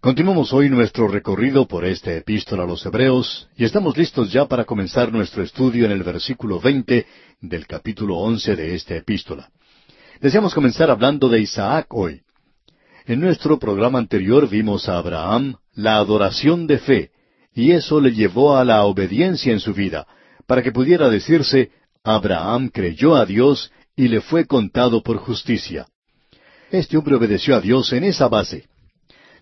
Continuamos hoy nuestro recorrido por esta epístola a los Hebreos y estamos listos ya para comenzar nuestro estudio en el versículo veinte del capítulo once de esta epístola. Deseamos comenzar hablando de Isaac hoy. En nuestro programa anterior vimos a Abraham la adoración de fe, y eso le llevó a la obediencia en su vida, para que pudiera decirse, Abraham creyó a Dios y le fue contado por justicia. Este hombre obedeció a Dios en esa base.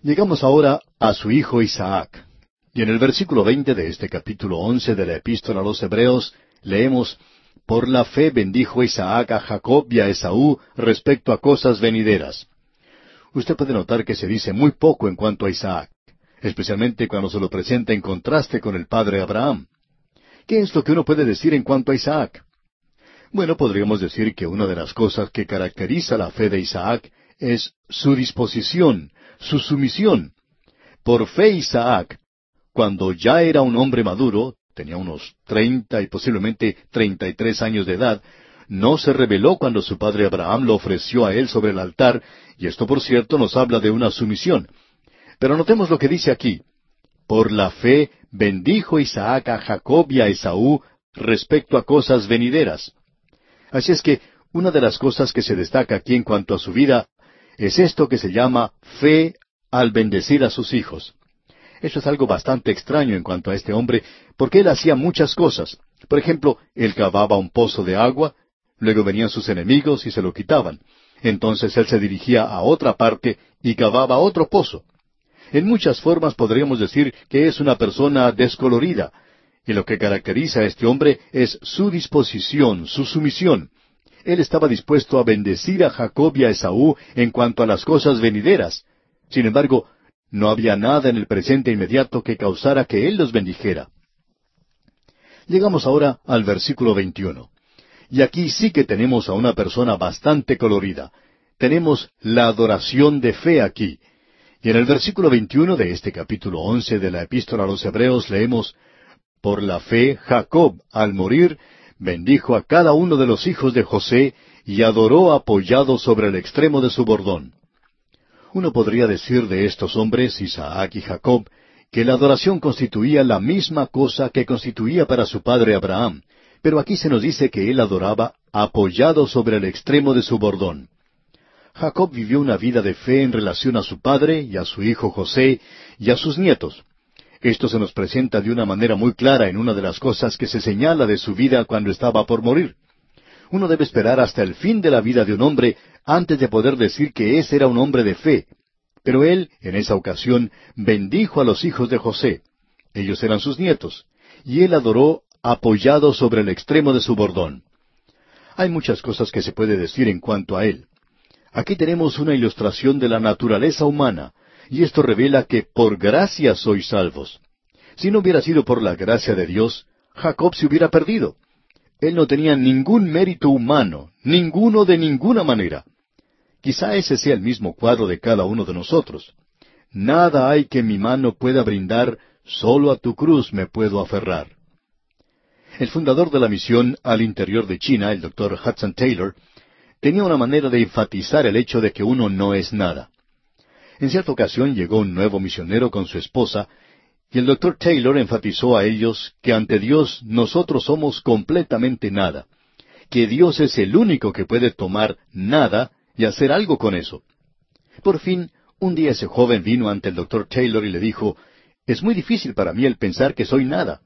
Llegamos ahora a su hijo Isaac. Y en el versículo veinte de este capítulo once de la Epístola a los Hebreos leemos Por la fe bendijo Isaac a Jacob y a Esaú respecto a cosas venideras. Usted puede notar que se dice muy poco en cuanto a Isaac, especialmente cuando se lo presenta en contraste con el padre Abraham. ¿Qué es lo que uno puede decir en cuanto a Isaac? Bueno, podríamos decir que una de las cosas que caracteriza la fe de Isaac es su disposición, su sumisión. Por fe Isaac, cuando ya era un hombre maduro, tenía unos treinta y posiblemente treinta y tres años de edad, no se rebeló cuando su padre Abraham lo ofreció a él sobre el altar, y esto por cierto nos habla de una sumisión. Pero notemos lo que dice aquí. Por la fe bendijo Isaac a Jacob y a Esaú respecto a cosas venideras. Así es que una de las cosas que se destaca aquí en cuanto a su vida es esto que se llama fe al bendecir a sus hijos. Eso es algo bastante extraño en cuanto a este hombre, porque él hacía muchas cosas. Por ejemplo, él cavaba un pozo de agua, luego venían sus enemigos y se lo quitaban. Entonces él se dirigía a otra parte y cavaba otro pozo. En muchas formas podríamos decir que es una persona descolorida, y lo que caracteriza a este hombre es su disposición, su sumisión. Él estaba dispuesto a bendecir a Jacob y a Esaú en cuanto a las cosas venideras. Sin embargo, no había nada en el presente inmediato que causara que él los bendijera. Llegamos ahora al versículo 21. Y aquí sí que tenemos a una persona bastante colorida. Tenemos la adoración de fe aquí. Y en el versículo 21 de este capítulo 11 de la epístola a los Hebreos leemos, Por la fe Jacob, al morir, bendijo a cada uno de los hijos de José y adoró apoyado sobre el extremo de su bordón. Uno podría decir de estos hombres, Isaac y Jacob, que la adoración constituía la misma cosa que constituía para su padre Abraham, pero aquí se nos dice que él adoraba apoyado sobre el extremo de su bordón. Jacob vivió una vida de fe en relación a su padre y a su hijo José y a sus nietos. Esto se nos presenta de una manera muy clara en una de las cosas que se señala de su vida cuando estaba por morir. Uno debe esperar hasta el fin de la vida de un hombre antes de poder decir que ese era un hombre de fe. Pero él, en esa ocasión, bendijo a los hijos de José. Ellos eran sus nietos. Y él adoró apoyado sobre el extremo de su bordón. Hay muchas cosas que se puede decir en cuanto a él. Aquí tenemos una ilustración de la naturaleza humana, y esto revela que por gracia sois salvos. Si no hubiera sido por la gracia de Dios, Jacob se hubiera perdido. Él no tenía ningún mérito humano, ninguno de ninguna manera. Quizá ese sea el mismo cuadro de cada uno de nosotros. Nada hay que mi mano pueda brindar, solo a tu cruz me puedo aferrar. El fundador de la misión al interior de China, el doctor Hudson Taylor, tenía una manera de enfatizar el hecho de que uno no es nada. En cierta ocasión llegó un nuevo misionero con su esposa, y el doctor Taylor enfatizó a ellos que ante Dios nosotros somos completamente nada, que Dios es el único que puede tomar nada y hacer algo con eso. Por fin, un día ese joven vino ante el doctor Taylor y le dijo, Es muy difícil para mí el pensar que soy nada.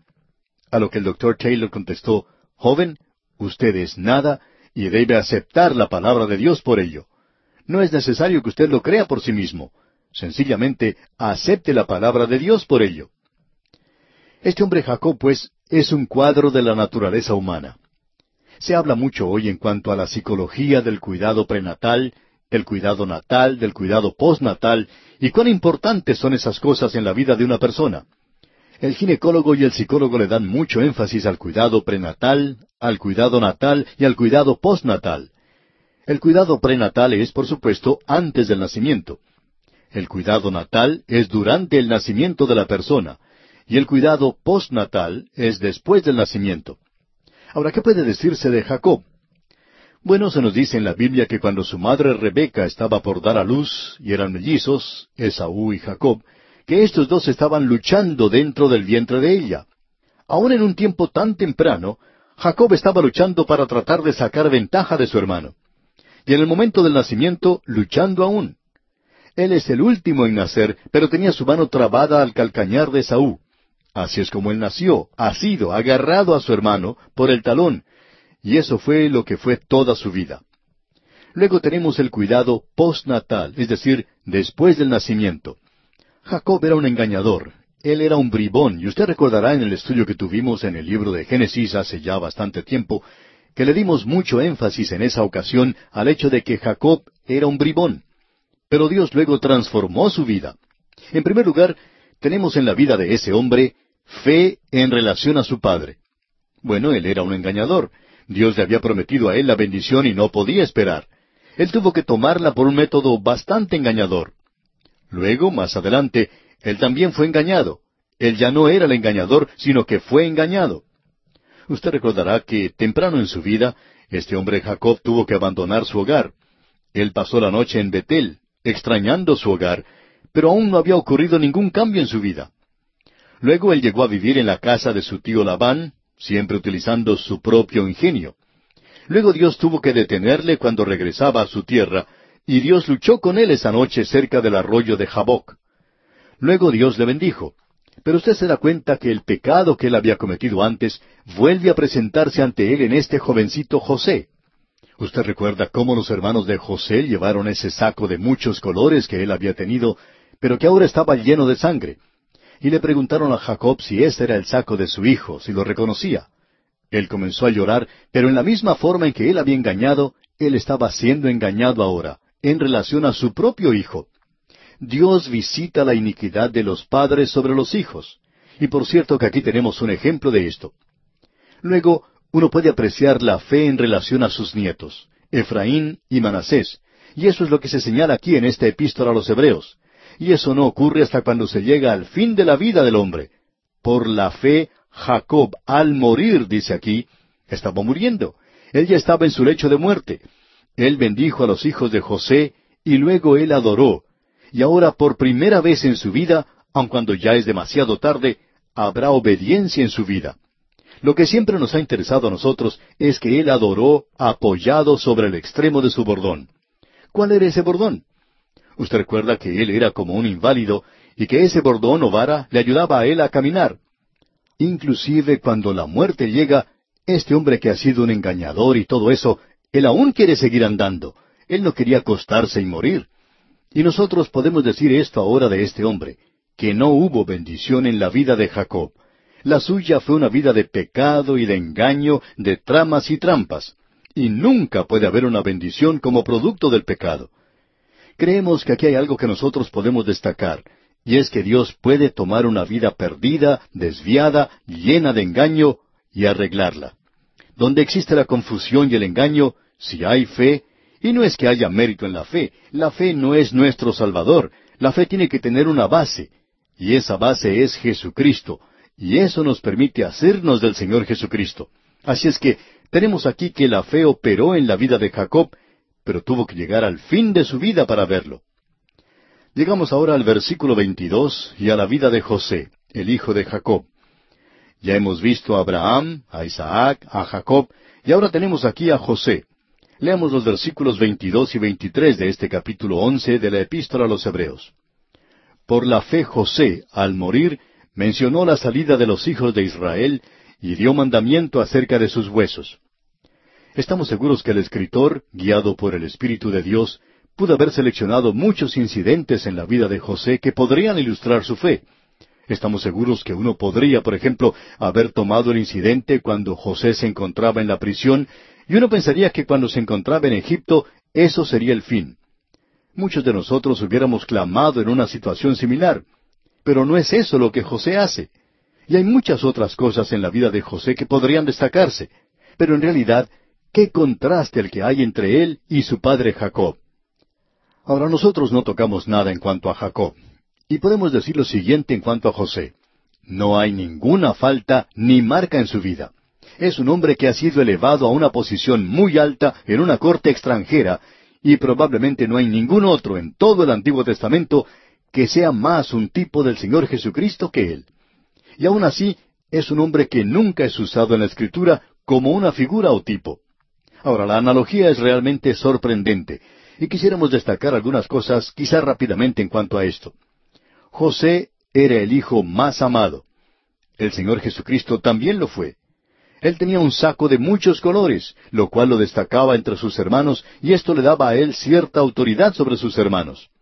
A lo que el doctor Taylor contestó, Joven, usted es nada y debe aceptar la palabra de Dios por ello. No es necesario que usted lo crea por sí mismo. Sencillamente acepte la palabra de Dios por ello. Este hombre Jacob, pues, es un cuadro de la naturaleza humana. Se habla mucho hoy en cuanto a la psicología del cuidado prenatal, del cuidado natal, del cuidado postnatal, y cuán importantes son esas cosas en la vida de una persona. El ginecólogo y el psicólogo le dan mucho énfasis al cuidado prenatal, al cuidado natal y al cuidado postnatal. El cuidado prenatal es, por supuesto, antes del nacimiento. El cuidado natal es durante el nacimiento de la persona, y el cuidado postnatal es después del nacimiento. Ahora, ¿qué puede decirse de Jacob? Bueno, se nos dice en la Biblia que cuando su madre Rebeca estaba por dar a luz, y eran mellizos, Esaú y Jacob, que estos dos estaban luchando dentro del vientre de ella. Aún en un tiempo tan temprano, Jacob estaba luchando para tratar de sacar ventaja de su hermano. Y en el momento del nacimiento, luchando aún. Él es el último en nacer, pero tenía su mano trabada al calcañar de Saúl. Así es como él nació, asido, agarrado a su hermano por el talón, y eso fue lo que fue toda su vida. Luego tenemos el cuidado postnatal, es decir, después del nacimiento. Jacob era un engañador, él era un bribón, y usted recordará en el estudio que tuvimos en el libro de Génesis hace ya bastante tiempo, que le dimos mucho énfasis en esa ocasión al hecho de que Jacob era un bribón. Pero Dios luego transformó su vida. En primer lugar, tenemos en la vida de ese hombre fe en relación a su padre. Bueno, él era un engañador. Dios le había prometido a él la bendición y no podía esperar. Él tuvo que tomarla por un método bastante engañador. Luego, más adelante, él también fue engañado. Él ya no era el engañador, sino que fue engañado. Usted recordará que temprano en su vida, este hombre Jacob tuvo que abandonar su hogar. Él pasó la noche en Betel, extrañando su hogar, pero aún no había ocurrido ningún cambio en su vida. Luego él llegó a vivir en la casa de su tío Labán, siempre utilizando su propio ingenio. Luego Dios tuvo que detenerle cuando regresaba a su tierra, y Dios luchó con él esa noche cerca del arroyo de Jaboc. Luego Dios le bendijo. Pero usted se da cuenta que el pecado que él había cometido antes vuelve a presentarse ante él en este jovencito José. Usted recuerda cómo los hermanos de José llevaron ese saco de muchos colores que él había tenido, pero que ahora estaba lleno de sangre. Y le preguntaron a Jacob si ese era el saco de su hijo, si lo reconocía. Él comenzó a llorar, pero en la misma forma en que él había engañado, él estaba siendo engañado ahora, en relación a su propio hijo. Dios visita la iniquidad de los padres sobre los hijos. Y por cierto que aquí tenemos un ejemplo de esto. Luego, uno puede apreciar la fe en relación a sus nietos, Efraín y Manasés, y eso es lo que se señala aquí en esta epístola a los Hebreos. Y eso no ocurre hasta cuando se llega al fin de la vida del hombre. Por la fe, Jacob, al morir, dice aquí, estaba muriendo. Él ya estaba en su lecho de muerte. Él bendijo a los hijos de José, y luego él adoró, y ahora por primera vez en su vida, aun cuando ya es demasiado tarde, habrá obediencia en su vida. Lo que siempre nos ha interesado a nosotros es que él adoró apoyado sobre el extremo de su bordón. ¿Cuál era ese bordón? Usted recuerda que él era como un inválido y que ese bordón o vara le ayudaba a él a caminar. Inclusive cuando la muerte llega, este hombre que ha sido un engañador y todo eso, él aún quiere seguir andando. Él no quería acostarse y morir. Y nosotros podemos decir esto ahora de este hombre, que no hubo bendición en la vida de Jacob. La suya fue una vida de pecado y de engaño, de tramas y trampas. Y nunca puede haber una bendición como producto del pecado. Creemos que aquí hay algo que nosotros podemos destacar, y es que Dios puede tomar una vida perdida, desviada, llena de engaño, y arreglarla. Donde existe la confusión y el engaño, si hay fe, y no es que haya mérito en la fe. La fe no es nuestro Salvador. La fe tiene que tener una base. Y esa base es Jesucristo. Y eso nos permite hacernos del Señor Jesucristo. Así es que tenemos aquí que la fe operó en la vida de Jacob, pero tuvo que llegar al fin de su vida para verlo. Llegamos ahora al versículo 22 y a la vida de José, el hijo de Jacob. Ya hemos visto a Abraham, a Isaac, a Jacob, y ahora tenemos aquí a José. Leamos los versículos 22 y 23 de este capítulo 11 de la epístola a los Hebreos. Por la fe José, al morir, mencionó la salida de los hijos de Israel y dio mandamiento acerca de sus huesos. Estamos seguros que el escritor, guiado por el Espíritu de Dios, pudo haber seleccionado muchos incidentes en la vida de José que podrían ilustrar su fe. Estamos seguros que uno podría, por ejemplo, haber tomado el incidente cuando José se encontraba en la prisión y uno pensaría que cuando se encontraba en Egipto, eso sería el fin. Muchos de nosotros hubiéramos clamado en una situación similar, pero no es eso lo que José hace. Y hay muchas otras cosas en la vida de José que podrían destacarse, pero en realidad, qué contraste el que hay entre él y su padre Jacob. Ahora nosotros no tocamos nada en cuanto a Jacob, y podemos decir lo siguiente en cuanto a José. No hay ninguna falta ni marca en su vida es un hombre que ha sido elevado a una posición muy alta en una corte extranjera, y probablemente no hay ningún otro en todo el Antiguo Testamento que sea más un tipo del Señor Jesucristo que Él. Y aún así, es un hombre que nunca es usado en la Escritura como una figura o tipo. Ahora, la analogía es realmente sorprendente, y quisiéramos destacar algunas cosas quizá rápidamente en cuanto a esto. José era el hijo más amado. El Señor Jesucristo también lo fue. Él tenía un saco de muchos colores, lo cual lo destacaba entre sus hermanos, y esto le daba a él cierta autoridad sobre sus hermanos.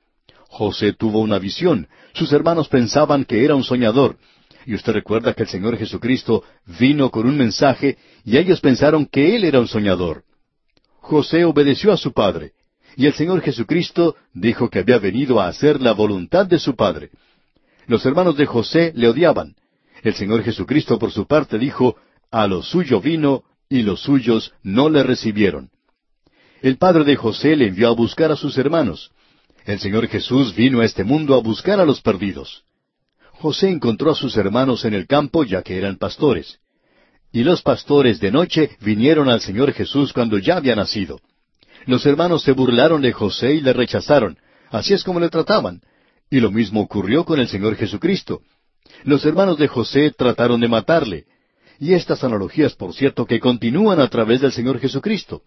José tuvo una visión. Sus hermanos pensaban que era un soñador. Y usted recuerda que el Señor Jesucristo vino con un mensaje y ellos pensaron que él era un soñador. José obedeció a su padre. Y el Señor Jesucristo dijo que había venido a hacer la voluntad de su padre. Los hermanos de José le odiaban. El Señor Jesucristo por su parte dijo, a lo suyo vino y los suyos no le recibieron. El padre de José le envió a buscar a sus hermanos. El Señor Jesús vino a este mundo a buscar a los perdidos. José encontró a sus hermanos en el campo ya que eran pastores. Y los pastores de noche vinieron al Señor Jesús cuando ya había nacido. Los hermanos se burlaron de José y le rechazaron. Así es como le trataban. Y lo mismo ocurrió con el Señor Jesucristo. Los hermanos de José trataron de matarle. Y estas analogías, por cierto, que continúan a través del Señor Jesucristo.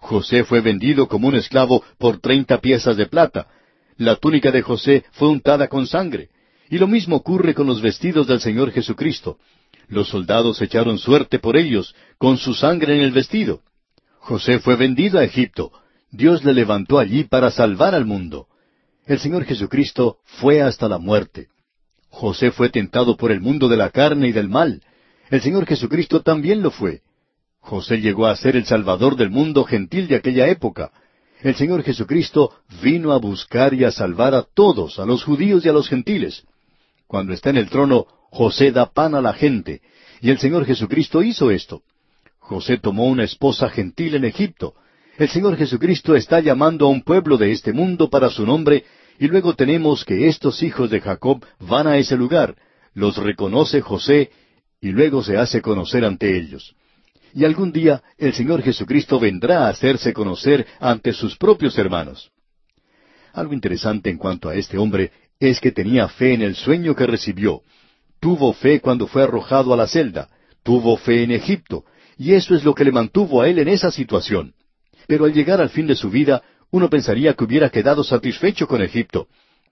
José fue vendido como un esclavo por treinta piezas de plata. La túnica de José fue untada con sangre. Y lo mismo ocurre con los vestidos del Señor Jesucristo. Los soldados echaron suerte por ellos, con su sangre en el vestido. José fue vendido a Egipto. Dios le levantó allí para salvar al mundo. El Señor Jesucristo fue hasta la muerte. José fue tentado por el mundo de la carne y del mal. El Señor Jesucristo también lo fue. José llegó a ser el Salvador del mundo gentil de aquella época. El Señor Jesucristo vino a buscar y a salvar a todos, a los judíos y a los gentiles. Cuando está en el trono, José da pan a la gente, y el Señor Jesucristo hizo esto. José tomó una esposa gentil en Egipto. El Señor Jesucristo está llamando a un pueblo de este mundo para su nombre, y luego tenemos que estos hijos de Jacob van a ese lugar, los reconoce José, y luego se hace conocer ante ellos. Y algún día el Señor Jesucristo vendrá a hacerse conocer ante sus propios hermanos. Algo interesante en cuanto a este hombre es que tenía fe en el sueño que recibió. Tuvo fe cuando fue arrojado a la celda. Tuvo fe en Egipto. Y eso es lo que le mantuvo a él en esa situación. Pero al llegar al fin de su vida, uno pensaría que hubiera quedado satisfecho con Egipto.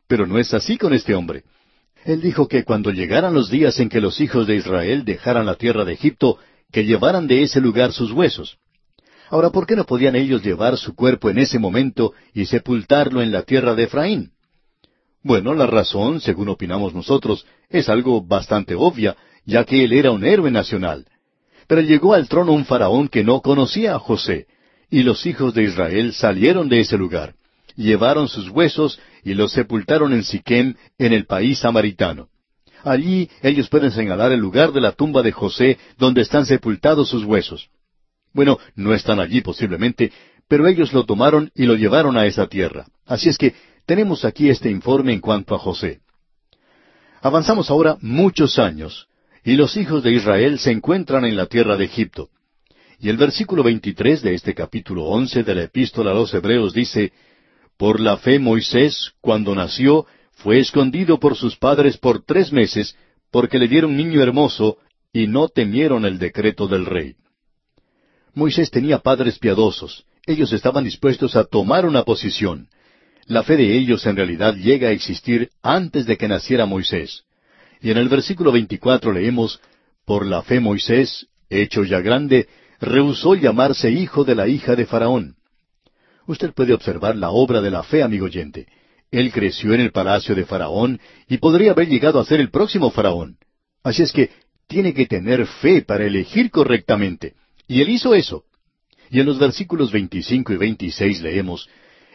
Pero no es así con este hombre. Él dijo que cuando llegaran los días en que los hijos de Israel dejaran la tierra de Egipto, que llevaran de ese lugar sus huesos. Ahora, ¿por qué no podían ellos llevar su cuerpo en ese momento y sepultarlo en la tierra de Efraín? Bueno, la razón, según opinamos nosotros, es algo bastante obvia, ya que él era un héroe nacional. Pero llegó al trono un faraón que no conocía a José, y los hijos de Israel salieron de ese lugar, llevaron sus huesos y los sepultaron en Siquem, en el país samaritano. Allí ellos pueden señalar el lugar de la tumba de José donde están sepultados sus huesos. Bueno, no están allí posiblemente, pero ellos lo tomaron y lo llevaron a esa tierra. Así es que tenemos aquí este informe en cuanto a José. Avanzamos ahora muchos años, y los hijos de Israel se encuentran en la tierra de Egipto. Y el versículo 23 de este capítulo 11 de la epístola a los Hebreos dice, Por la fe Moisés, cuando nació, fue escondido por sus padres por tres meses, porque le dieron niño hermoso, y no temieron el decreto del rey. Moisés tenía padres piadosos, ellos estaban dispuestos a tomar una posición. La fe de ellos en realidad llega a existir antes de que naciera Moisés. Y en el versículo 24 leemos, Por la fe Moisés, hecho ya grande, rehusó llamarse hijo de la hija de Faraón. Usted puede observar la obra de la fe, amigo oyente. Él creció en el palacio de Faraón y podría haber llegado a ser el próximo Faraón. Así es que tiene que tener fe para elegir correctamente. Y él hizo eso. Y en los versículos 25 y 26 leemos,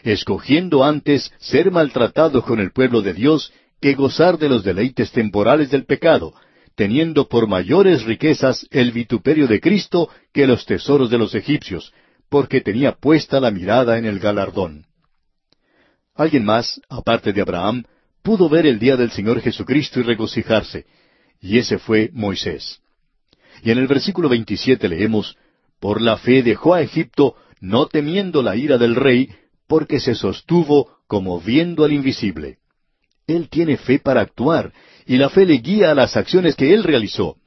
escogiendo antes ser maltratado con el pueblo de Dios que gozar de los deleites temporales del pecado, teniendo por mayores riquezas el vituperio de Cristo que los tesoros de los egipcios, porque tenía puesta la mirada en el galardón. Alguien más, aparte de Abraham, pudo ver el día del Señor Jesucristo y regocijarse, y ese fue Moisés. Y en el versículo 27 leemos, Por la fe dejó a Egipto, no temiendo la ira del rey, porque se sostuvo como viendo al invisible. Él tiene fe para actuar, y la fe le guía a las acciones que él realizó.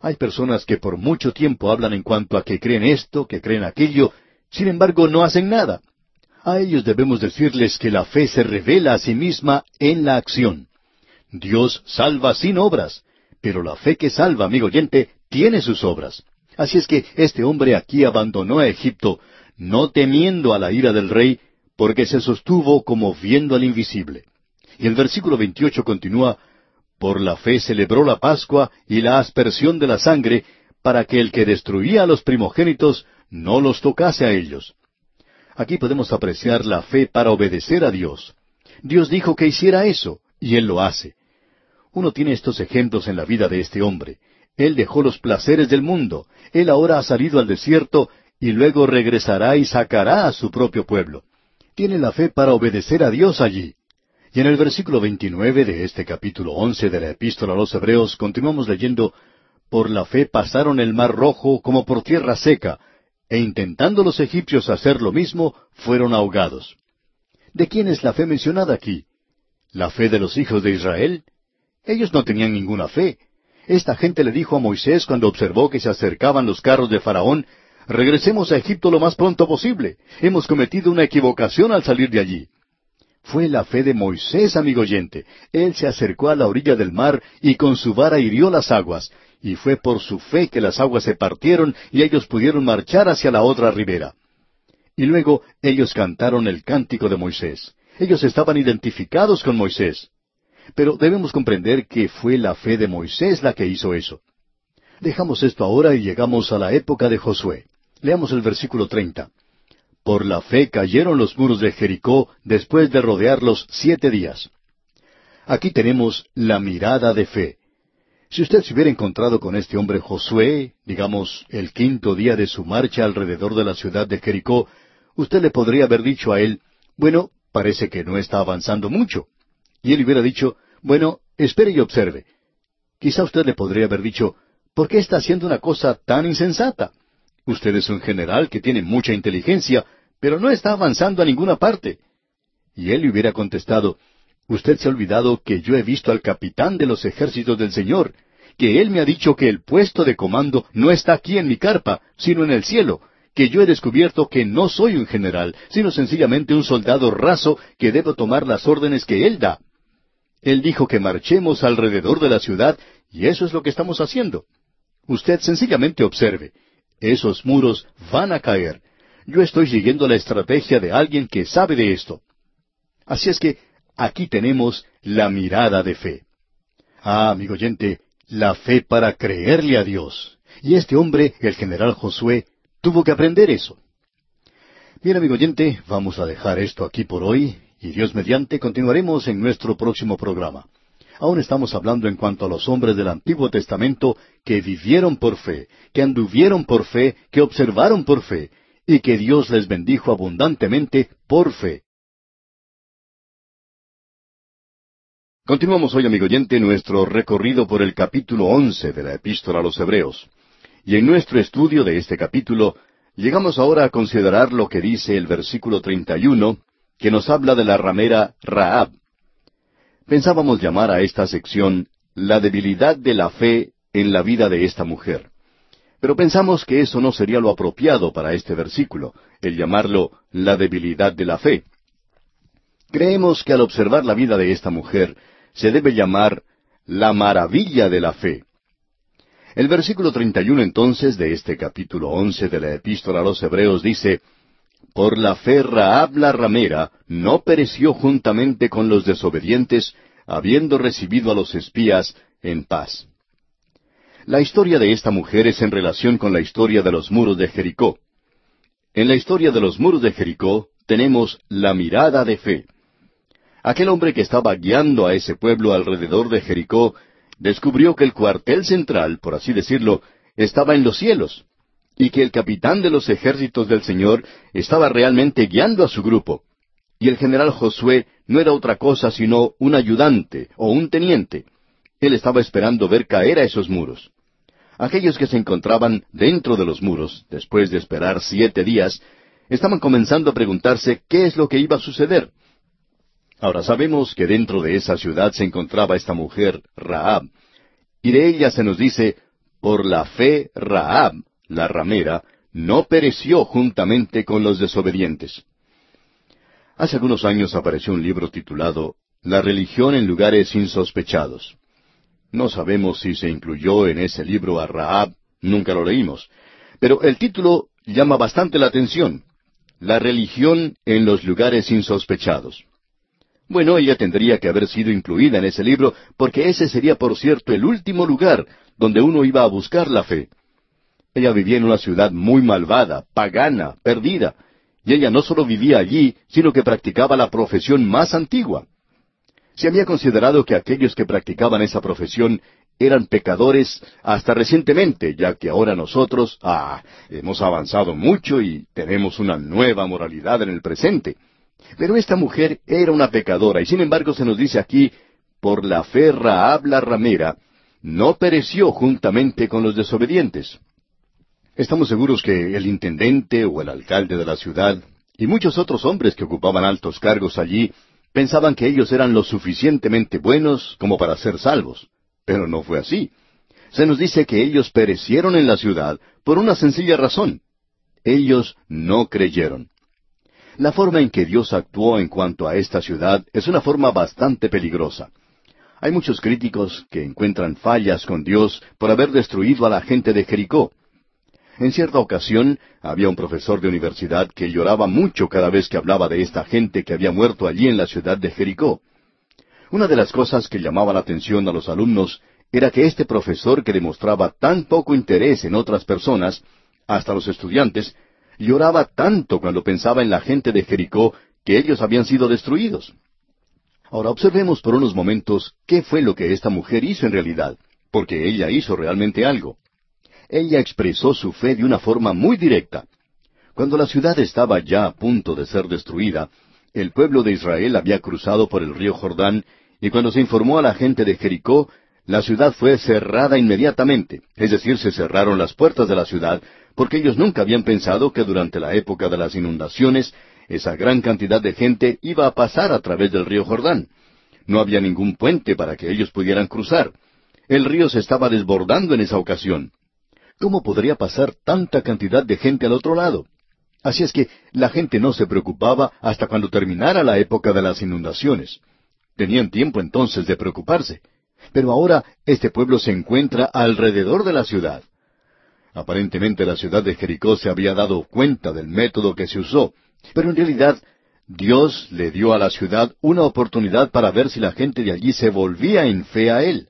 Hay personas que por mucho tiempo hablan en cuanto a que creen esto, que creen aquello, sin embargo no hacen nada. A ellos debemos decirles que la fe se revela a sí misma en la acción. Dios salva sin obras, pero la fe que salva, amigo oyente, tiene sus obras. Así es que este hombre aquí abandonó a Egipto, no temiendo a la ira del rey, porque se sostuvo como viendo al invisible. Y el versículo 28 continúa, Por la fe celebró la Pascua y la aspersión de la sangre, para que el que destruía a los primogénitos no los tocase a ellos. Aquí podemos apreciar la fe para obedecer a Dios. Dios dijo que hiciera eso, y Él lo hace. Uno tiene estos ejemplos en la vida de este hombre. Él dejó los placeres del mundo. Él ahora ha salido al desierto y luego regresará y sacará a su propio pueblo. Tiene la fe para obedecer a Dios allí. Y en el versículo 29 de este capítulo 11 de la epístola a los Hebreos continuamos leyendo, Por la fe pasaron el mar rojo como por tierra seca, e intentando los egipcios hacer lo mismo, fueron ahogados. ¿De quién es la fe mencionada aquí? ¿La fe de los hijos de Israel? Ellos no tenían ninguna fe. Esta gente le dijo a Moisés cuando observó que se acercaban los carros de Faraón, regresemos a Egipto lo más pronto posible. Hemos cometido una equivocación al salir de allí. Fue la fe de Moisés, amigo oyente. Él se acercó a la orilla del mar y con su vara hirió las aguas, y fue por su fe que las aguas se partieron y ellos pudieron marchar hacia la otra ribera. Y luego ellos cantaron el cántico de Moisés. Ellos estaban identificados con Moisés. Pero debemos comprender que fue la fe de Moisés la que hizo eso. Dejamos esto ahora y llegamos a la época de Josué. Leamos el versículo treinta. Por la fe cayeron los muros de Jericó después de rodearlos siete días. Aquí tenemos la mirada de fe. Si usted se hubiera encontrado con este hombre Josué, digamos, el quinto día de su marcha alrededor de la ciudad de Jericó, usted le podría haber dicho a él, bueno, parece que no está avanzando mucho. Y él hubiera dicho, bueno, espere y observe. Quizá usted le podría haber dicho, ¿por qué está haciendo una cosa tan insensata? Usted es un general que tiene mucha inteligencia, pero no está avanzando a ninguna parte. Y él le hubiera contestado, Usted se ha olvidado que yo he visto al capitán de los ejércitos del Señor, que él me ha dicho que el puesto de comando no está aquí en mi carpa, sino en el cielo, que yo he descubierto que no soy un general, sino sencillamente un soldado raso que debo tomar las órdenes que él da. Él dijo que marchemos alrededor de la ciudad, y eso es lo que estamos haciendo. Usted sencillamente observe. Esos muros van a caer. Yo estoy siguiendo la estrategia de alguien que sabe de esto. Así es que Aquí tenemos la mirada de fe. Ah, amigo oyente, la fe para creerle a Dios. Y este hombre, el general Josué, tuvo que aprender eso. Bien, amigo oyente, vamos a dejar esto aquí por hoy y Dios mediante continuaremos en nuestro próximo programa. Aún estamos hablando en cuanto a los hombres del Antiguo Testamento que vivieron por fe, que anduvieron por fe, que observaron por fe, y que Dios les bendijo abundantemente por fe. Continuamos hoy, amigo oyente, nuestro recorrido por el capítulo once de la Epístola a los Hebreos. Y en nuestro estudio de este capítulo, llegamos ahora a considerar lo que dice el versículo 31, que nos habla de la ramera Raab. Pensábamos llamar a esta sección la debilidad de la fe en la vida de esta mujer. Pero pensamos que eso no sería lo apropiado para este versículo, el llamarlo la debilidad de la fe. Creemos que al observar la vida de esta mujer, se debe llamar la maravilla de la fe. El versículo 31 entonces de este capítulo once de la epístola a los Hebreos dice, Por la fe Raab la ramera no pereció juntamente con los desobedientes, habiendo recibido a los espías en paz. La historia de esta mujer es en relación con la historia de los muros de Jericó. En la historia de los muros de Jericó tenemos la mirada de fe. Aquel hombre que estaba guiando a ese pueblo alrededor de Jericó descubrió que el cuartel central, por así decirlo, estaba en los cielos, y que el capitán de los ejércitos del Señor estaba realmente guiando a su grupo. Y el general Josué no era otra cosa sino un ayudante o un teniente. Él estaba esperando ver caer a esos muros. Aquellos que se encontraban dentro de los muros, después de esperar siete días, estaban comenzando a preguntarse qué es lo que iba a suceder. Ahora sabemos que dentro de esa ciudad se encontraba esta mujer, Raab, y de ella se nos dice, por la fe Raab, la ramera, no pereció juntamente con los desobedientes. Hace algunos años apareció un libro titulado La religión en lugares insospechados. No sabemos si se incluyó en ese libro a Raab, nunca lo leímos, pero el título llama bastante la atención. La religión en los lugares insospechados. Bueno, ella tendría que haber sido incluida en ese libro porque ese sería, por cierto, el último lugar donde uno iba a buscar la fe. Ella vivía en una ciudad muy malvada, pagana, perdida, y ella no solo vivía allí, sino que practicaba la profesión más antigua. Se había considerado que aquellos que practicaban esa profesión eran pecadores hasta recientemente, ya que ahora nosotros, ah, hemos avanzado mucho y tenemos una nueva moralidad en el presente. Pero esta mujer era una pecadora, y sin embargo se nos dice aquí, por la fe Raab la ramera, no pereció juntamente con los desobedientes. Estamos seguros que el intendente o el alcalde de la ciudad y muchos otros hombres que ocupaban altos cargos allí pensaban que ellos eran lo suficientemente buenos como para ser salvos. Pero no fue así. Se nos dice que ellos perecieron en la ciudad por una sencilla razón. Ellos no creyeron. La forma en que Dios actuó en cuanto a esta ciudad es una forma bastante peligrosa. Hay muchos críticos que encuentran fallas con Dios por haber destruido a la gente de Jericó. En cierta ocasión había un profesor de universidad que lloraba mucho cada vez que hablaba de esta gente que había muerto allí en la ciudad de Jericó. Una de las cosas que llamaba la atención a los alumnos era que este profesor que demostraba tan poco interés en otras personas, hasta los estudiantes, lloraba tanto cuando pensaba en la gente de Jericó que ellos habían sido destruidos. Ahora observemos por unos momentos qué fue lo que esta mujer hizo en realidad, porque ella hizo realmente algo. Ella expresó su fe de una forma muy directa. Cuando la ciudad estaba ya a punto de ser destruida, el pueblo de Israel había cruzado por el río Jordán, y cuando se informó a la gente de Jericó, la ciudad fue cerrada inmediatamente, es decir, se cerraron las puertas de la ciudad porque ellos nunca habían pensado que durante la época de las inundaciones esa gran cantidad de gente iba a pasar a través del río Jordán. No había ningún puente para que ellos pudieran cruzar. El río se estaba desbordando en esa ocasión. ¿Cómo podría pasar tanta cantidad de gente al otro lado? Así es que la gente no se preocupaba hasta cuando terminara la época de las inundaciones. Tenían tiempo entonces de preocuparse. Pero ahora este pueblo se encuentra alrededor de la ciudad. Aparentemente la ciudad de Jericó se había dado cuenta del método que se usó, pero en realidad Dios le dio a la ciudad una oportunidad para ver si la gente de allí se volvía en fe a él.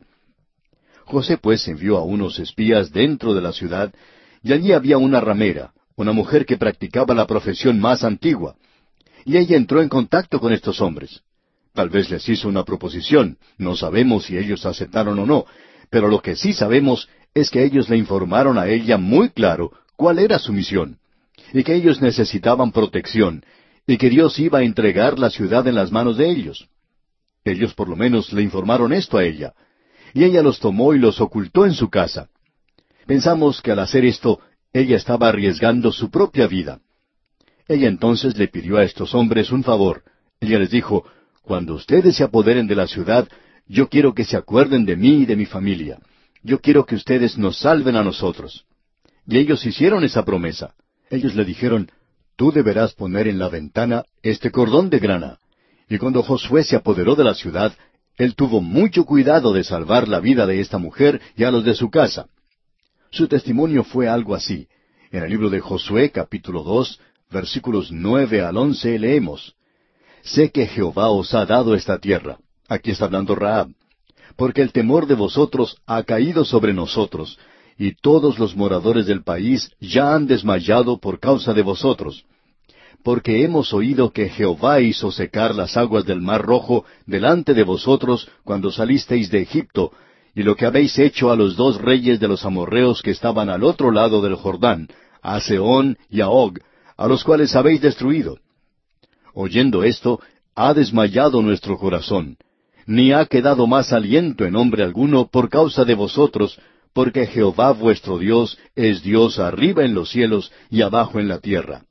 José pues envió a unos espías dentro de la ciudad, y allí había una ramera, una mujer que practicaba la profesión más antigua, y ella entró en contacto con estos hombres. Tal vez les hizo una proposición, no sabemos si ellos aceptaron o no, pero lo que sí sabemos es que ellos le informaron a ella muy claro cuál era su misión, y que ellos necesitaban protección, y que Dios iba a entregar la ciudad en las manos de ellos. Ellos por lo menos le informaron esto a ella, y ella los tomó y los ocultó en su casa. Pensamos que al hacer esto, ella estaba arriesgando su propia vida. Ella entonces le pidió a estos hombres un favor. Ella les dijo, Cuando ustedes se apoderen de la ciudad, yo quiero que se acuerden de mí y de mi familia yo quiero que ustedes nos salven a nosotros. Y ellos hicieron esa promesa. Ellos le dijeron, tú deberás poner en la ventana este cordón de grana. Y cuando Josué se apoderó de la ciudad, él tuvo mucho cuidado de salvar la vida de esta mujer y a los de su casa. Su testimonio fue algo así. En el libro de Josué capítulo dos, versículos nueve al once leemos, Sé que Jehová os ha dado esta tierra. Aquí está hablando Raab porque el temor de vosotros ha caído sobre nosotros, y todos los moradores del país ya han desmayado por causa de vosotros. Porque hemos oído que Jehová hizo secar las aguas del mar rojo delante de vosotros cuando salisteis de Egipto, y lo que habéis hecho a los dos reyes de los amorreos que estaban al otro lado del Jordán, a Seón y a Og, a los cuales habéis destruido. Oyendo esto, ha desmayado nuestro corazón, ni ha quedado más aliento en hombre alguno por causa de vosotros, porque Jehová vuestro Dios es Dios arriba en los cielos y abajo en la tierra.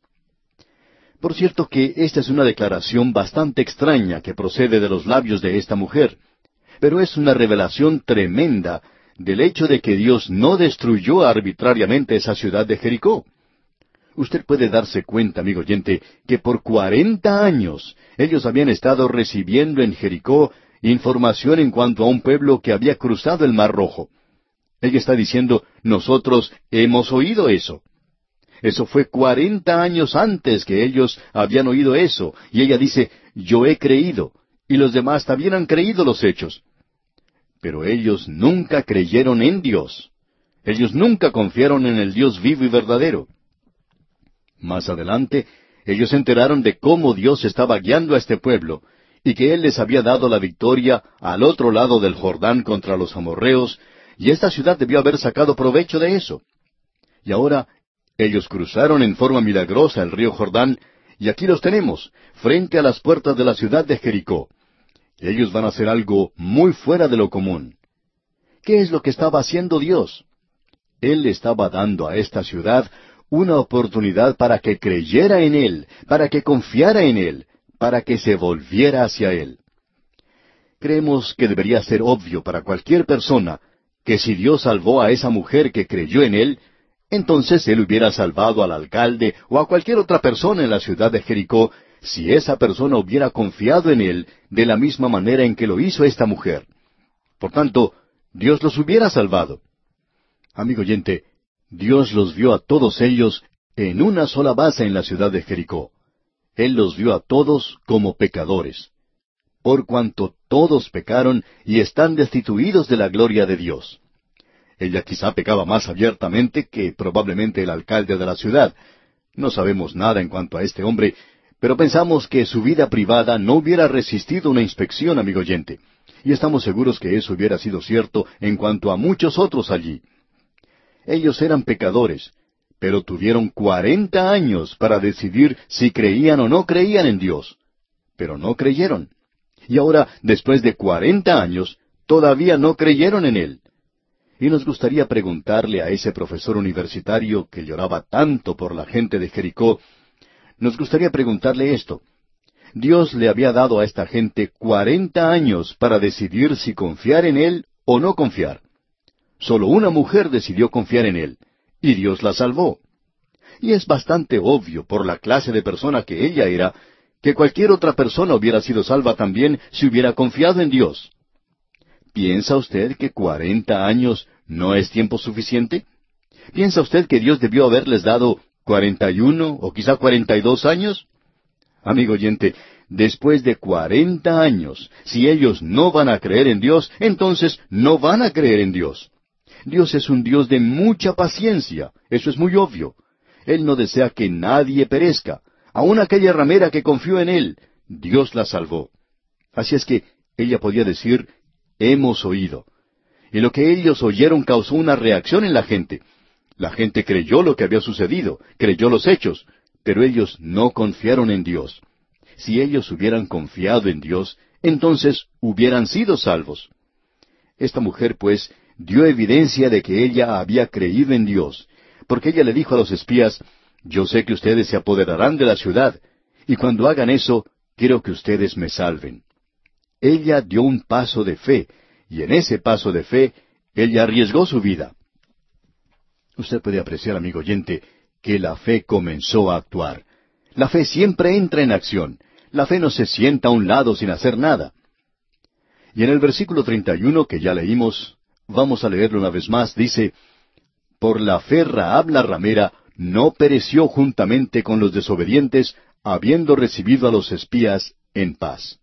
Por cierto que esta es una declaración bastante extraña que procede de los labios de esta mujer, pero es una revelación tremenda del hecho de que Dios no destruyó arbitrariamente esa ciudad de Jericó. Usted puede darse cuenta, amigo oyente, que por cuarenta años ellos habían estado recibiendo en Jericó información en cuanto a un pueblo que había cruzado el Mar Rojo. Ella está diciendo, nosotros hemos oído eso. Eso fue cuarenta años antes que ellos habían oído eso. Y ella dice, yo he creído. Y los demás también han creído los hechos. Pero ellos nunca creyeron en Dios. Ellos nunca confiaron en el Dios vivo y verdadero. Más adelante, ellos se enteraron de cómo Dios estaba guiando a este pueblo, y que Él les había dado la victoria al otro lado del Jordán contra los amorreos, y esta ciudad debió haber sacado provecho de eso. Y ahora ellos cruzaron en forma milagrosa el río Jordán, y aquí los tenemos, frente a las puertas de la ciudad de Jericó. Ellos van a hacer algo muy fuera de lo común. ¿Qué es lo que estaba haciendo Dios? Él estaba dando a esta ciudad una oportunidad para que creyera en Él, para que confiara en Él, para que se volviera hacia Él. Creemos que debería ser obvio para cualquier persona que si Dios salvó a esa mujer que creyó en Él, entonces Él hubiera salvado al alcalde o a cualquier otra persona en la ciudad de Jericó si esa persona hubiera confiado en Él de la misma manera en que lo hizo esta mujer. Por tanto, Dios los hubiera salvado. Amigo oyente, Dios los vio a todos ellos en una sola base en la ciudad de Jericó. Él los vio a todos como pecadores, por cuanto todos pecaron y están destituidos de la gloria de Dios. Ella quizá pecaba más abiertamente que probablemente el alcalde de la ciudad. No sabemos nada en cuanto a este hombre, pero pensamos que su vida privada no hubiera resistido una inspección, amigo oyente, y estamos seguros que eso hubiera sido cierto en cuanto a muchos otros allí. Ellos eran pecadores, pero tuvieron cuarenta años para decidir si creían o no creían en Dios. Pero no creyeron. Y ahora, después de cuarenta años, todavía no creyeron en Él. Y nos gustaría preguntarle a ese profesor universitario que lloraba tanto por la gente de Jericó, nos gustaría preguntarle esto. Dios le había dado a esta gente cuarenta años para decidir si confiar en Él o no confiar. Solo una mujer decidió confiar en Él, y Dios la salvó. Y es bastante obvio por la clase de persona que ella era, que cualquier otra persona hubiera sido salva también si hubiera confiado en Dios. ¿Piensa usted que cuarenta años no es tiempo suficiente? ¿Piensa usted que Dios debió haberles dado ¿Cuarenta y uno o quizá cuarenta y dos años? Amigo oyente, después de cuarenta años, si ellos no van a creer en Dios, entonces no van a creer en Dios. Dios es un Dios de mucha paciencia, eso es muy obvio. Él no desea que nadie perezca. Aun aquella ramera que confió en Él, Dios la salvó. Así es que ella podía decir, hemos oído. Y lo que ellos oyeron causó una reacción en la gente. La gente creyó lo que había sucedido, creyó los hechos, pero ellos no confiaron en Dios. Si ellos hubieran confiado en Dios, entonces hubieran sido salvos. Esta mujer, pues, dio evidencia de que ella había creído en Dios, porque ella le dijo a los espías, yo sé que ustedes se apoderarán de la ciudad, y cuando hagan eso, quiero que ustedes me salven. Ella dio un paso de fe, y en ese paso de fe, ella arriesgó su vida. Usted puede apreciar, amigo oyente, que la fe comenzó a actuar. La fe siempre entra en acción. La fe no se sienta a un lado sin hacer nada. Y en el versículo 31 que ya leímos, vamos a leerlo una vez más, dice, Por la fe Raab la ramera no pereció juntamente con los desobedientes, habiendo recibido a los espías en paz.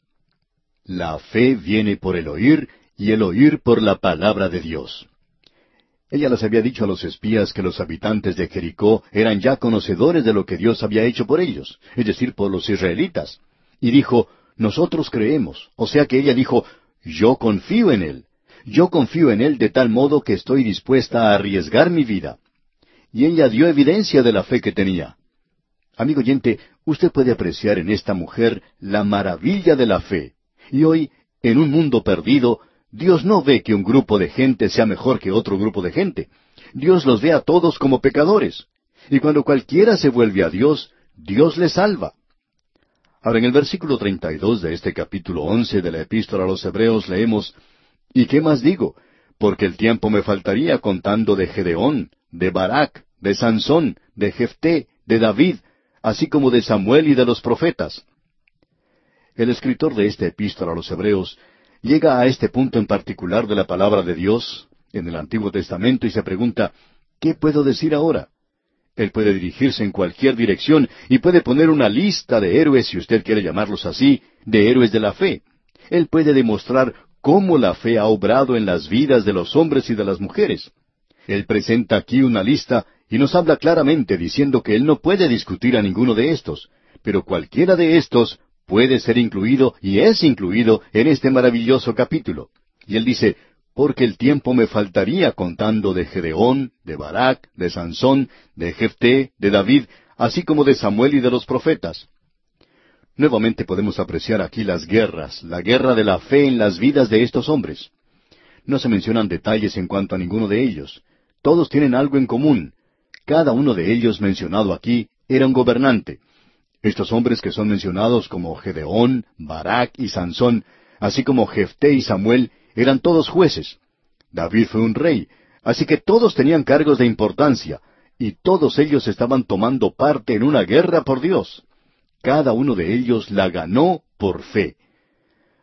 La fe viene por el oír y el oír por la palabra de Dios. Ella les había dicho a los espías que los habitantes de Jericó eran ya conocedores de lo que Dios había hecho por ellos, es decir, por los israelitas. Y dijo, nosotros creemos. O sea que ella dijo, yo confío en Él. Yo confío en Él de tal modo que estoy dispuesta a arriesgar mi vida. Y ella dio evidencia de la fe que tenía. Amigo oyente, usted puede apreciar en esta mujer la maravilla de la fe. Y hoy, en un mundo perdido, Dios no ve que un grupo de gente sea mejor que otro grupo de gente. Dios los ve a todos como pecadores. Y cuando cualquiera se vuelve a Dios, Dios le salva. Ahora en el versículo 32 de este capítulo 11 de la epístola a los Hebreos leemos, ¿Y qué más digo? Porque el tiempo me faltaría contando de Gedeón, de Barak, de Sansón, de Jefté, de David, así como de Samuel y de los profetas. El escritor de esta epístola a los Hebreos llega a este punto en particular de la palabra de Dios en el Antiguo Testamento y se pregunta, ¿qué puedo decir ahora? Él puede dirigirse en cualquier dirección y puede poner una lista de héroes, si usted quiere llamarlos así, de héroes de la fe. Él puede demostrar cómo la fe ha obrado en las vidas de los hombres y de las mujeres. Él presenta aquí una lista y nos habla claramente diciendo que él no puede discutir a ninguno de estos, pero cualquiera de estos puede ser incluido y es incluido en este maravilloso capítulo. Y él dice, porque el tiempo me faltaría contando de Gedeón, de Barak, de Sansón, de Jefté, de David, así como de Samuel y de los profetas. Nuevamente podemos apreciar aquí las guerras, la guerra de la fe en las vidas de estos hombres. No se mencionan detalles en cuanto a ninguno de ellos. Todos tienen algo en común. Cada uno de ellos mencionado aquí era un gobernante. Estos hombres que son mencionados como Gedeón, Barak y Sansón, así como Jefté y Samuel, eran todos jueces. David fue un rey, así que todos tenían cargos de importancia, y todos ellos estaban tomando parte en una guerra por Dios. Cada uno de ellos la ganó por fe.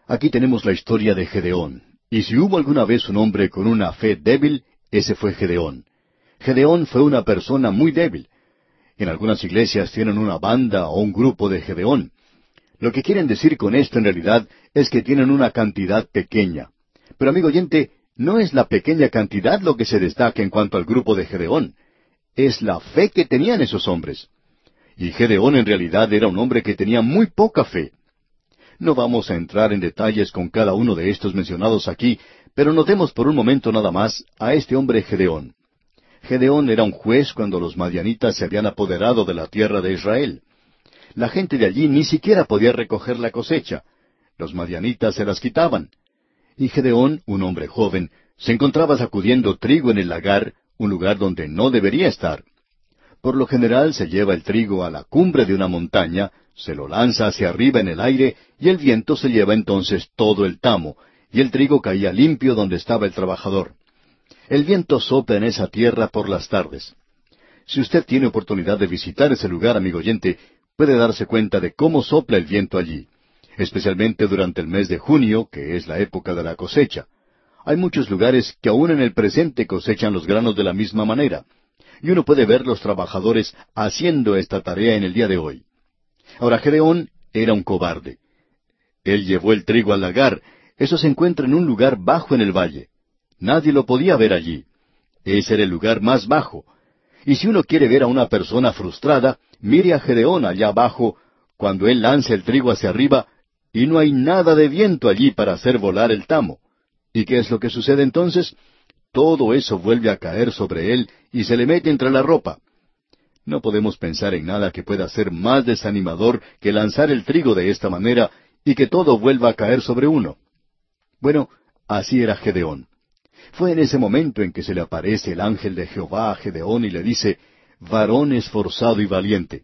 Aquí tenemos la historia de Gedeón, y si hubo alguna vez un hombre con una fe débil, ese fue Gedeón. Gedeón fue una persona muy débil. En algunas iglesias tienen una banda o un grupo de Gedeón. Lo que quieren decir con esto en realidad es que tienen una cantidad pequeña. Pero amigo oyente, no es la pequeña cantidad lo que se destaca en cuanto al grupo de Gedeón. Es la fe que tenían esos hombres. Y Gedeón en realidad era un hombre que tenía muy poca fe. No vamos a entrar en detalles con cada uno de estos mencionados aquí, pero notemos por un momento nada más a este hombre Gedeón. Gedeón era un juez cuando los madianitas se habían apoderado de la tierra de Israel. La gente de allí ni siquiera podía recoger la cosecha. Los madianitas se las quitaban. Y Gedeón, un hombre joven, se encontraba sacudiendo trigo en el lagar, un lugar donde no debería estar. Por lo general se lleva el trigo a la cumbre de una montaña, se lo lanza hacia arriba en el aire y el viento se lleva entonces todo el tamo, y el trigo caía limpio donde estaba el trabajador. El viento sopla en esa tierra por las tardes. Si usted tiene oportunidad de visitar ese lugar, amigo oyente, puede darse cuenta de cómo sopla el viento allí especialmente durante el mes de junio, que es la época de la cosecha. Hay muchos lugares que aún en el presente cosechan los granos de la misma manera, y uno puede ver los trabajadores haciendo esta tarea en el día de hoy. Ahora, Gedeón era un cobarde. Él llevó el trigo al lagar. Eso se encuentra en un lugar bajo en el valle. Nadie lo podía ver allí. Ese era el lugar más bajo. Y si uno quiere ver a una persona frustrada, mire a Gedeón allá abajo, cuando él lanza el trigo hacia arriba, y no hay nada de viento allí para hacer volar el tamo. ¿Y qué es lo que sucede entonces? Todo eso vuelve a caer sobre él y se le mete entre la ropa. No podemos pensar en nada que pueda ser más desanimador que lanzar el trigo de esta manera y que todo vuelva a caer sobre uno. Bueno, así era Gedeón. Fue en ese momento en que se le aparece el ángel de Jehová a Gedeón y le dice, varón esforzado y valiente.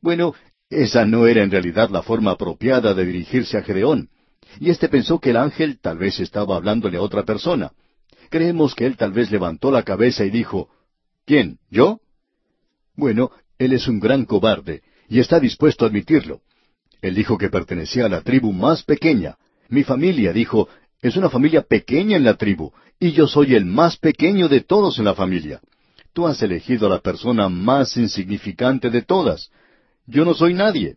Bueno, esa no era en realidad la forma apropiada de dirigirse a Gedeón. Y éste pensó que el ángel tal vez estaba hablándole a otra persona. Creemos que él tal vez levantó la cabeza y dijo, ¿Quién? ¿Yo? Bueno, él es un gran cobarde, y está dispuesto a admitirlo. Él dijo que pertenecía a la tribu más pequeña. Mi familia, dijo, es una familia pequeña en la tribu, y yo soy el más pequeño de todos en la familia. Tú has elegido a la persona más insignificante de todas. Yo no soy nadie.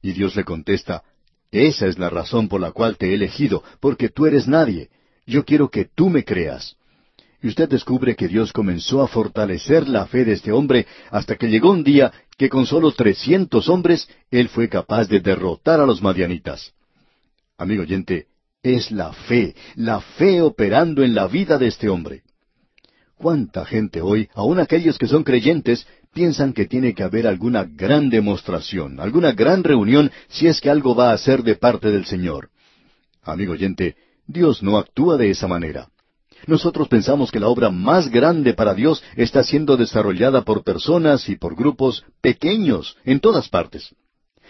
Y Dios le contesta, Esa es la razón por la cual te he elegido, porque tú eres nadie. Yo quiero que tú me creas. Y usted descubre que Dios comenzó a fortalecer la fe de este hombre hasta que llegó un día que con solo trescientos hombres él fue capaz de derrotar a los madianitas. Amigo oyente, es la fe, la fe operando en la vida de este hombre. ¿Cuánta gente hoy, aun aquellos que son creyentes, piensan que tiene que haber alguna gran demostración, alguna gran reunión si es que algo va a ser de parte del Señor. Amigo oyente, Dios no actúa de esa manera. Nosotros pensamos que la obra más grande para Dios está siendo desarrollada por personas y por grupos pequeños en todas partes.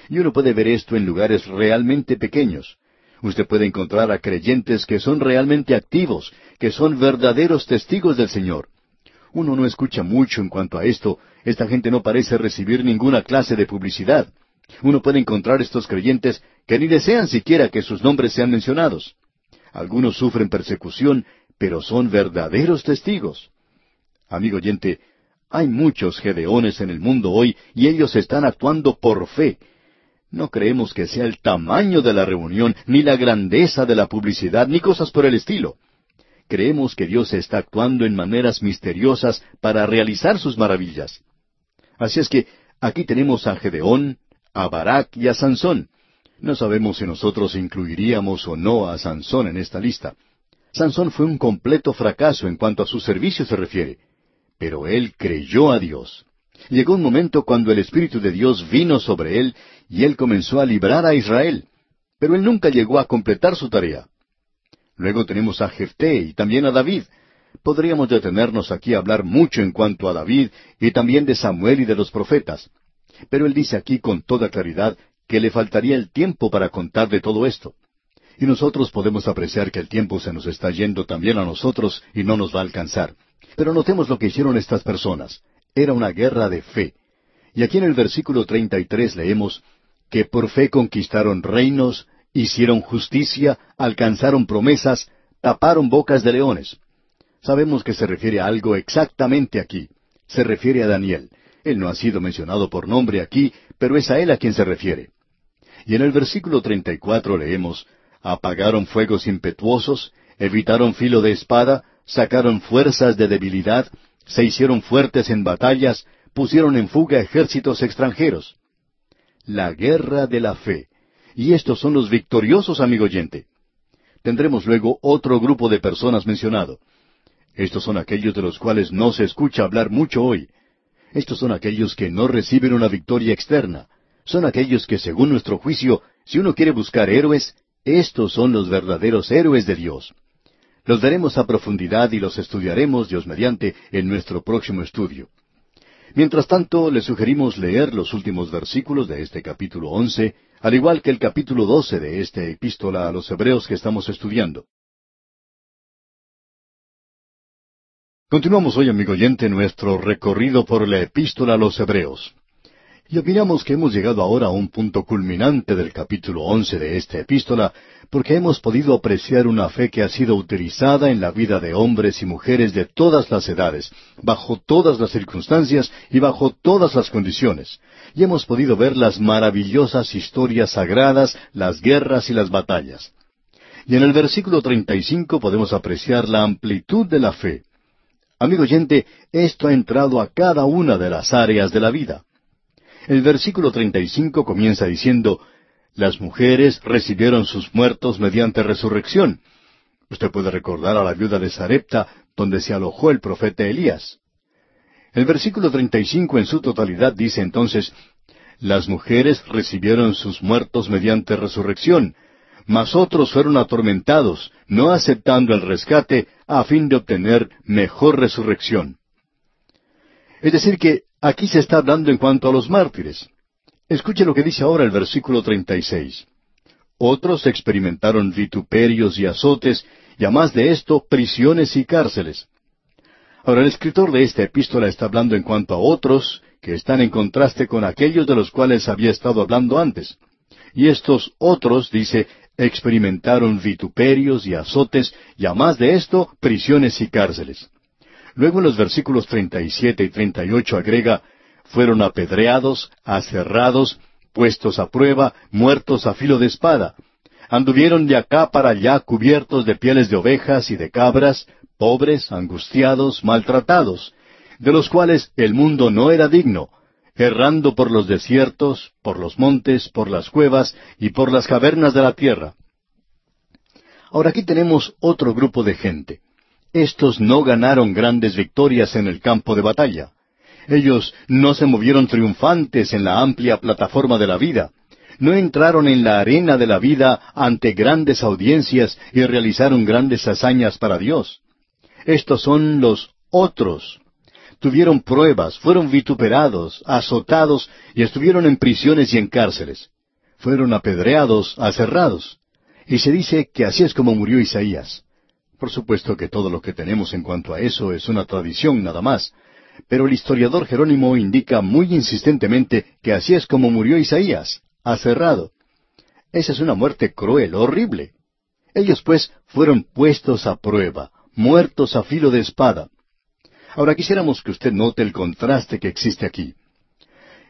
Y uno puede ver esto en lugares realmente pequeños. Usted puede encontrar a creyentes que son realmente activos, que son verdaderos testigos del Señor. Uno no escucha mucho en cuanto a esto, esta gente no parece recibir ninguna clase de publicidad. Uno puede encontrar estos creyentes que ni desean siquiera que sus nombres sean mencionados. Algunos sufren persecución, pero son verdaderos testigos. Amigo oyente, hay muchos gedeones en el mundo hoy y ellos están actuando por fe, no creemos que sea el tamaño de la reunión, ni la grandeza de la publicidad, ni cosas por el estilo. Creemos que Dios está actuando en maneras misteriosas para realizar sus maravillas. Así es que aquí tenemos a Gedeón, a Barak y a Sansón. No sabemos si nosotros incluiríamos o no a Sansón en esta lista. Sansón fue un completo fracaso en cuanto a su servicio se refiere, pero él creyó a Dios. Llegó un momento cuando el Espíritu de Dios vino sobre él y él comenzó a librar a Israel, pero él nunca llegó a completar su tarea. Luego tenemos a Jefté y también a David. Podríamos detenernos aquí a hablar mucho en cuanto a David y también de Samuel y de los profetas. Pero él dice aquí con toda claridad que le faltaría el tiempo para contar de todo esto. Y nosotros podemos apreciar que el tiempo se nos está yendo también a nosotros y no nos va a alcanzar. Pero notemos lo que hicieron estas personas. Era una guerra de fe. Y aquí en el versículo 33 leemos, que por fe conquistaron reinos, hicieron justicia, alcanzaron promesas, taparon bocas de leones. Sabemos que se refiere a algo exactamente aquí. Se refiere a Daniel. Él no ha sido mencionado por nombre aquí, pero es a él a quien se refiere. Y en el versículo 34 leemos, apagaron fuegos impetuosos, evitaron filo de espada, sacaron fuerzas de debilidad, se hicieron fuertes en batallas, pusieron en fuga ejércitos extranjeros la guerra de la fe. Y estos son los victoriosos, amigo oyente. Tendremos luego otro grupo de personas mencionado. Estos son aquellos de los cuales no se escucha hablar mucho hoy. Estos son aquellos que no reciben una victoria externa. Son aquellos que, según nuestro juicio, si uno quiere buscar héroes, estos son los verdaderos héroes de Dios. Los veremos a profundidad y los estudiaremos, Dios mediante, en nuestro próximo estudio. Mientras tanto, le sugerimos leer los últimos versículos de este capítulo once, al igual que el capítulo doce de esta epístola a los Hebreos que estamos estudiando. Continuamos hoy, amigo oyente, nuestro recorrido por la epístola a los Hebreos. Y opinamos que hemos llegado ahora a un punto culminante del capítulo once de esta epístola, porque hemos podido apreciar una fe que ha sido utilizada en la vida de hombres y mujeres de todas las edades, bajo todas las circunstancias y bajo todas las condiciones. Y hemos podido ver las maravillosas historias sagradas, las guerras y las batallas. Y en el versículo 35 podemos apreciar la amplitud de la fe. Amigo oyente, esto ha entrado a cada una de las áreas de la vida. El versículo 35 comienza diciendo, las mujeres recibieron sus muertos mediante resurrección. Usted puede recordar a la viuda de Sarepta, donde se alojó el profeta Elías. El versículo 35 en su totalidad dice entonces, las mujeres recibieron sus muertos mediante resurrección, mas otros fueron atormentados, no aceptando el rescate, a fin de obtener mejor resurrección. Es decir, que Aquí se está hablando en cuanto a los mártires. Escuche lo que dice ahora el versículo 36. Otros experimentaron vituperios y azotes, y además de esto, prisiones y cárceles. Ahora el escritor de esta epístola está hablando en cuanto a otros que están en contraste con aquellos de los cuales había estado hablando antes. Y estos otros, dice, experimentaron vituperios y azotes, y además de esto, prisiones y cárceles. Luego en los versículos 37 y 38 agrega, fueron apedreados, aserrados, puestos a prueba, muertos a filo de espada. Anduvieron de acá para allá cubiertos de pieles de ovejas y de cabras, pobres, angustiados, maltratados, de los cuales el mundo no era digno, errando por los desiertos, por los montes, por las cuevas y por las cavernas de la tierra. Ahora aquí tenemos otro grupo de gente. Estos no ganaron grandes victorias en el campo de batalla. Ellos no se movieron triunfantes en la amplia plataforma de la vida. No entraron en la arena de la vida ante grandes audiencias y realizaron grandes hazañas para Dios. Estos son los otros. Tuvieron pruebas, fueron vituperados, azotados y estuvieron en prisiones y en cárceles. fueron apedreados, aserrados. Y se dice que así es como murió Isaías. Por supuesto que todo lo que tenemos en cuanto a eso es una tradición nada más, pero el historiador Jerónimo indica muy insistentemente que así es como murió Isaías, aserrado. Esa es una muerte cruel, horrible. Ellos pues fueron puestos a prueba, muertos a filo de espada. Ahora quisiéramos que usted note el contraste que existe aquí.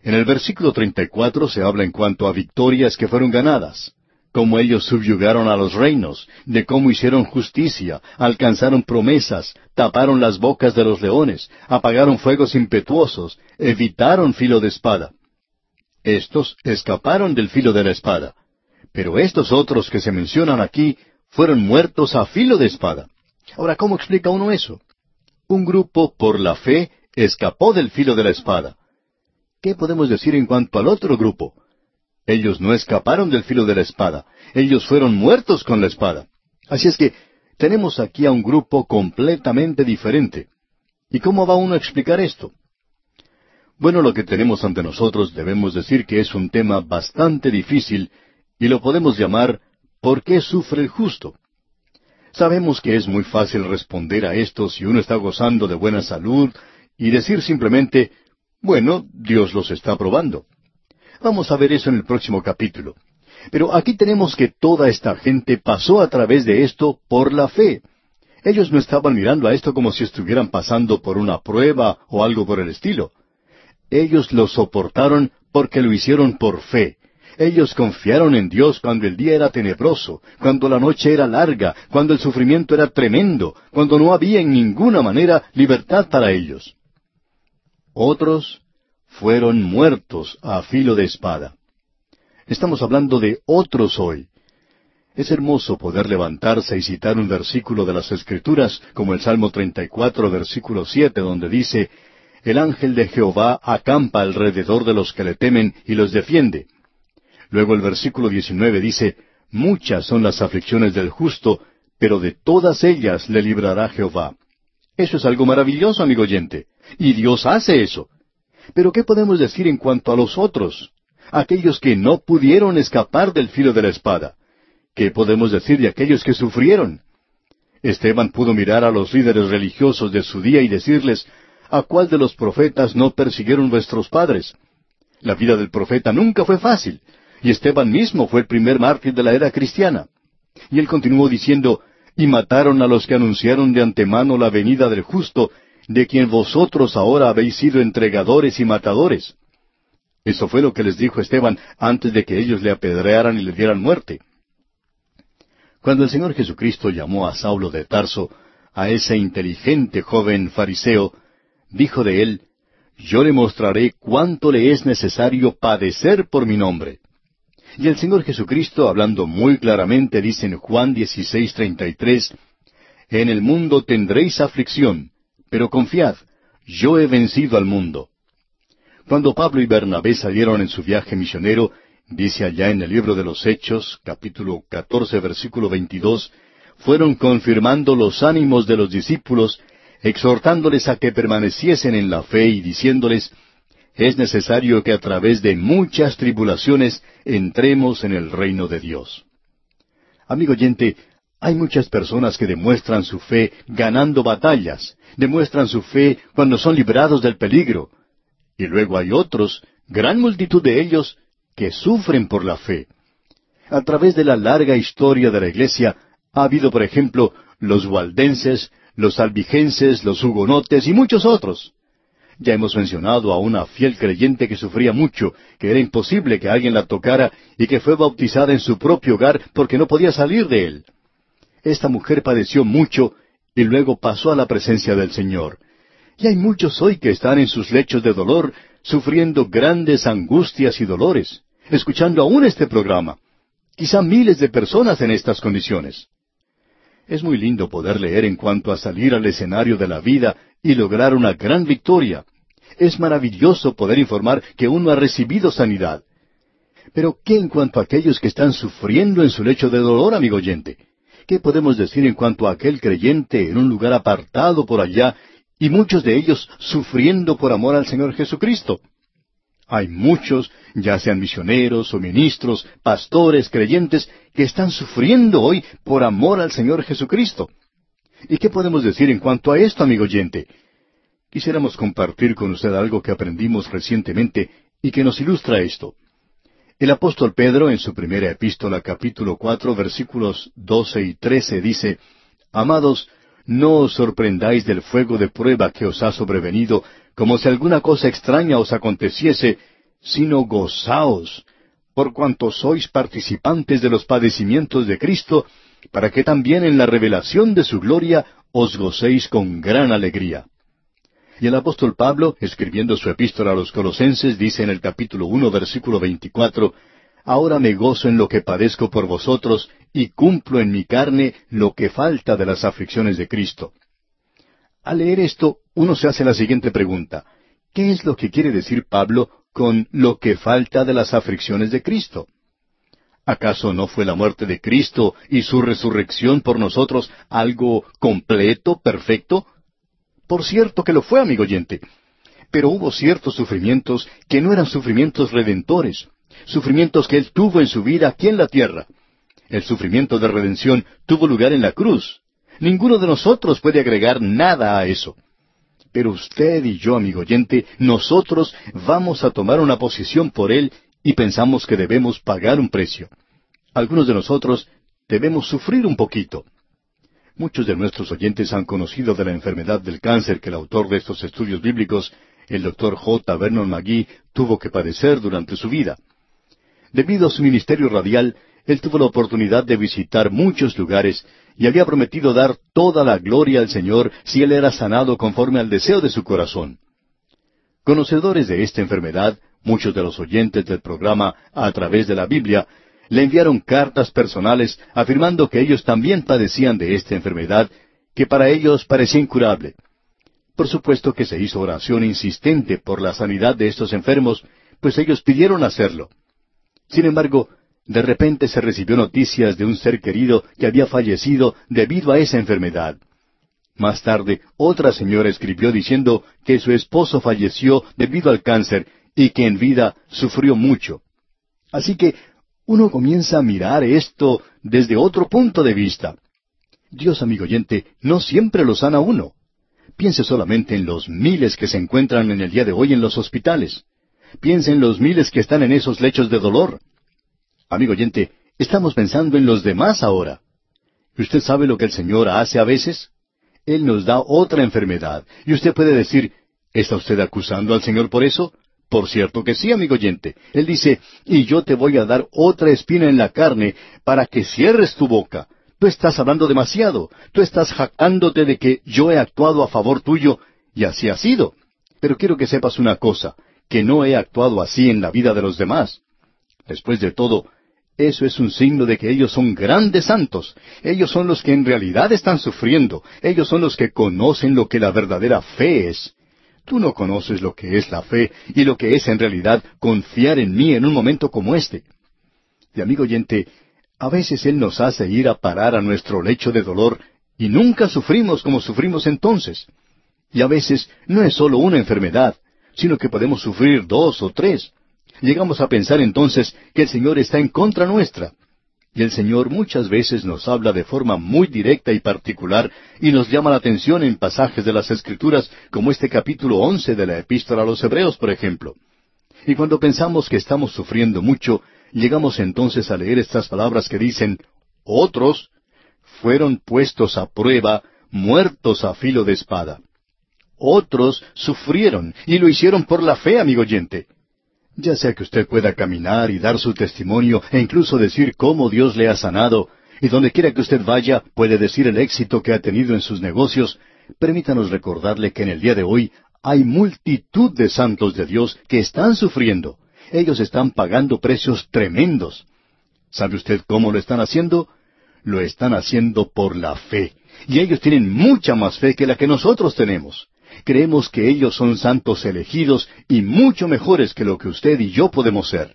En el versículo 34 se habla en cuanto a victorias que fueron ganadas, cómo ellos subyugaron a los reinos, de cómo hicieron justicia, alcanzaron promesas, taparon las bocas de los leones, apagaron fuegos impetuosos, evitaron filo de espada. Estos escaparon del filo de la espada. Pero estos otros que se mencionan aquí fueron muertos a filo de espada. Ahora, ¿cómo explica uno eso? Un grupo, por la fe, escapó del filo de la espada. ¿Qué podemos decir en cuanto al otro grupo? Ellos no escaparon del filo de la espada, ellos fueron muertos con la espada. Así es que tenemos aquí a un grupo completamente diferente. ¿Y cómo va uno a explicar esto? Bueno, lo que tenemos ante nosotros debemos decir que es un tema bastante difícil y lo podemos llamar ¿por qué sufre el justo? Sabemos que es muy fácil responder a esto si uno está gozando de buena salud y decir simplemente bueno, Dios los está probando. Vamos a ver eso en el próximo capítulo. Pero aquí tenemos que toda esta gente pasó a través de esto por la fe. Ellos no estaban mirando a esto como si estuvieran pasando por una prueba o algo por el estilo. Ellos lo soportaron porque lo hicieron por fe. Ellos confiaron en Dios cuando el día era tenebroso, cuando la noche era larga, cuando el sufrimiento era tremendo, cuando no había en ninguna manera libertad para ellos. Otros fueron muertos a filo de espada. Estamos hablando de otros hoy. Es hermoso poder levantarse y citar un versículo de las Escrituras, como el Salmo 34, versículo 7, donde dice, El ángel de Jehová acampa alrededor de los que le temen y los defiende. Luego el versículo 19 dice, Muchas son las aflicciones del justo, pero de todas ellas le librará Jehová. Eso es algo maravilloso, amigo oyente. Y Dios hace eso. Pero ¿qué podemos decir en cuanto a los otros? Aquellos que no pudieron escapar del filo de la espada. ¿Qué podemos decir de aquellos que sufrieron? Esteban pudo mirar a los líderes religiosos de su día y decirles, ¿a cuál de los profetas no persiguieron vuestros padres? La vida del profeta nunca fue fácil, y Esteban mismo fue el primer mártir de la era cristiana. Y él continuó diciendo, y mataron a los que anunciaron de antemano la venida del justo, de quien vosotros ahora habéis sido entregadores y matadores. Eso fue lo que les dijo Esteban antes de que ellos le apedrearan y le dieran muerte. Cuando el Señor Jesucristo llamó a Saulo de Tarso, a ese inteligente joven fariseo, dijo de él, Yo le mostraré cuánto le es necesario padecer por mi nombre. Y el Señor Jesucristo, hablando muy claramente, dice en Juan 16:33, En el mundo tendréis aflicción, pero confiad, yo he vencido al mundo. Cuando Pablo y Bernabé salieron en su viaje misionero, dice allá en el libro de los Hechos, capítulo 14, versículo 22, fueron confirmando los ánimos de los discípulos, exhortándoles a que permaneciesen en la fe y diciéndoles, es necesario que a través de muchas tribulaciones entremos en el reino de Dios. Amigo oyente, hay muchas personas que demuestran su fe ganando batallas, demuestran su fe cuando son librados del peligro. Y luego hay otros, gran multitud de ellos, que sufren por la fe. A través de la larga historia de la Iglesia ha habido, por ejemplo, los waldenses, los albigenses, los hugonotes y muchos otros. Ya hemos mencionado a una fiel creyente que sufría mucho, que era imposible que alguien la tocara y que fue bautizada en su propio hogar porque no podía salir de él. Esta mujer padeció mucho y luego pasó a la presencia del Señor. Y hay muchos hoy que están en sus lechos de dolor, sufriendo grandes angustias y dolores, escuchando aún este programa. Quizá miles de personas en estas condiciones. Es muy lindo poder leer en cuanto a salir al escenario de la vida y lograr una gran victoria, es maravilloso poder informar que uno ha recibido sanidad. Pero ¿qué en cuanto a aquellos que están sufriendo en su lecho de dolor, amigo oyente? ¿Qué podemos decir en cuanto a aquel creyente en un lugar apartado por allá y muchos de ellos sufriendo por amor al Señor Jesucristo? Hay muchos, ya sean misioneros o ministros, pastores, creyentes, que están sufriendo hoy por amor al Señor Jesucristo. ¿Y qué podemos decir en cuanto a esto, amigo oyente? Quisiéramos compartir con usted algo que aprendimos recientemente y que nos ilustra esto. El apóstol Pedro en su primera epístola capítulo cuatro versículos doce y trece dice, Amados, no os sorprendáis del fuego de prueba que os ha sobrevenido, como si alguna cosa extraña os aconteciese, sino gozaos, por cuanto sois participantes de los padecimientos de Cristo, para que también en la revelación de su gloria os gocéis con gran alegría. Y el apóstol Pablo, escribiendo su epístola a los Colosenses, dice en el capítulo uno, versículo veinticuatro, Ahora me gozo en lo que padezco por vosotros, y cumplo en mi carne lo que falta de las aflicciones de Cristo. Al leer esto, uno se hace la siguiente pregunta. ¿Qué es lo que quiere decir Pablo con lo que falta de las aflicciones de Cristo? ¿Acaso no fue la muerte de Cristo y su resurrección por nosotros algo completo, perfecto? Por cierto que lo fue, amigo oyente. Pero hubo ciertos sufrimientos que no eran sufrimientos redentores, sufrimientos que Él tuvo en su vida aquí en la tierra. El sufrimiento de redención tuvo lugar en la cruz, Ninguno de nosotros puede agregar nada a eso. Pero usted y yo, amigo oyente, nosotros vamos a tomar una posición por Él y pensamos que debemos pagar un precio. Algunos de nosotros debemos sufrir un poquito. Muchos de nuestros oyentes han conocido de la enfermedad del cáncer que el autor de estos estudios bíblicos, el doctor J. Vernon McGee, tuvo que padecer durante su vida. Debido a su ministerio radial, él tuvo la oportunidad de visitar muchos lugares y había prometido dar toda la gloria al Señor si él era sanado conforme al deseo de su corazón. Conocedores de esta enfermedad, muchos de los oyentes del programa a través de la Biblia le enviaron cartas personales afirmando que ellos también padecían de esta enfermedad, que para ellos parecía incurable. Por supuesto que se hizo oración insistente por la sanidad de estos enfermos, pues ellos pidieron hacerlo. Sin embargo, de repente se recibió noticias de un ser querido que había fallecido debido a esa enfermedad. Más tarde, otra señora escribió diciendo que su esposo falleció debido al cáncer y que en vida sufrió mucho. Así que uno comienza a mirar esto desde otro punto de vista. Dios, amigo oyente, no siempre lo sana uno. Piense solamente en los miles que se encuentran en el día de hoy en los hospitales. Piense en los miles que están en esos lechos de dolor. Amigo oyente, estamos pensando en los demás ahora. ¿Y usted sabe lo que el Señor hace a veces? Él nos da otra enfermedad. Y usted puede decir, ¿está usted acusando al Señor por eso? Por cierto que sí, amigo oyente. Él dice, y yo te voy a dar otra espina en la carne para que cierres tu boca. Tú estás hablando demasiado. Tú estás jactándote de que yo he actuado a favor tuyo, y así ha sido. Pero quiero que sepas una cosa, que no he actuado así en la vida de los demás. Después de todo, eso es un signo de que ellos son grandes santos. Ellos son los que en realidad están sufriendo. Ellos son los que conocen lo que la verdadera fe es. Tú no conoces lo que es la fe y lo que es en realidad confiar en mí en un momento como este. Y amigo oyente, a veces Él nos hace ir a parar a nuestro lecho de dolor y nunca sufrimos como sufrimos entonces. Y a veces no es solo una enfermedad, sino que podemos sufrir dos o tres llegamos a pensar entonces que el Señor está en contra nuestra. Y el Señor muchas veces nos habla de forma muy directa y particular y nos llama la atención en pasajes de las Escrituras como este capítulo once de la Epístola a los Hebreos, por ejemplo. Y cuando pensamos que estamos sufriendo mucho, llegamos entonces a leer estas palabras que dicen, otros fueron puestos a prueba, muertos a filo de espada. Otros sufrieron y lo hicieron por la fe, amigo oyente ya sea que usted pueda caminar y dar su testimonio e incluso decir cómo Dios le ha sanado, y donde quiera que usted vaya puede decir el éxito que ha tenido en sus negocios, permítanos recordarle que en el día de hoy hay multitud de santos de Dios que están sufriendo. Ellos están pagando precios tremendos. ¿Sabe usted cómo lo están haciendo? Lo están haciendo por la fe. Y ellos tienen mucha más fe que la que nosotros tenemos creemos que ellos son santos elegidos y mucho mejores que lo que usted y yo podemos ser.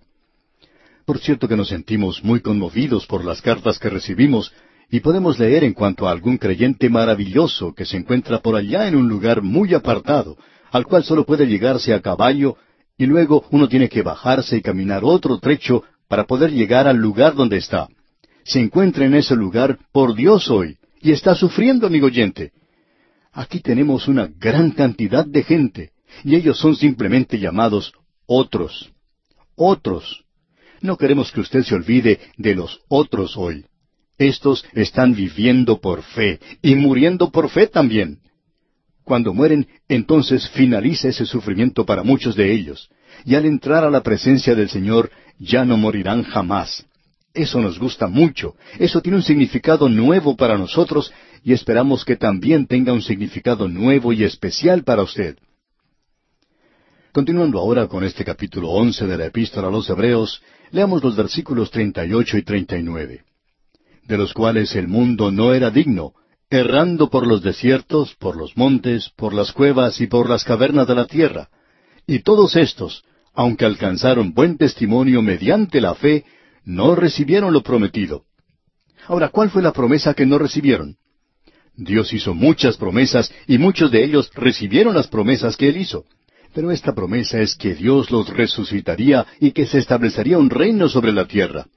Por cierto que nos sentimos muy conmovidos por las cartas que recibimos y podemos leer en cuanto a algún creyente maravilloso que se encuentra por allá en un lugar muy apartado, al cual solo puede llegarse a caballo, y luego uno tiene que bajarse y caminar otro trecho para poder llegar al lugar donde está. Se encuentra en ese lugar por Dios hoy y está sufriendo, amigo oyente. Aquí tenemos una gran cantidad de gente y ellos son simplemente llamados otros. Otros. No queremos que usted se olvide de los otros hoy. Estos están viviendo por fe y muriendo por fe también. Cuando mueren, entonces finaliza ese sufrimiento para muchos de ellos. Y al entrar a la presencia del Señor, ya no morirán jamás. Eso nos gusta mucho. Eso tiene un significado nuevo para nosotros y esperamos que también tenga un significado nuevo y especial para usted. Continuando ahora con este capítulo once de la Epístola a los Hebreos, leamos los versículos treinta y ocho y treinta y nueve de los cuales el mundo no era digno, errando por los desiertos, por los montes, por las cuevas y por las cavernas de la tierra. Y todos estos, aunque alcanzaron buen testimonio mediante la fe, no recibieron lo prometido. Ahora, ¿cuál fue la promesa que no recibieron? Dios hizo muchas promesas y muchos de ellos recibieron las promesas que Él hizo. Pero esta promesa es que Dios los resucitaría y que se establecería un reino sobre la tierra.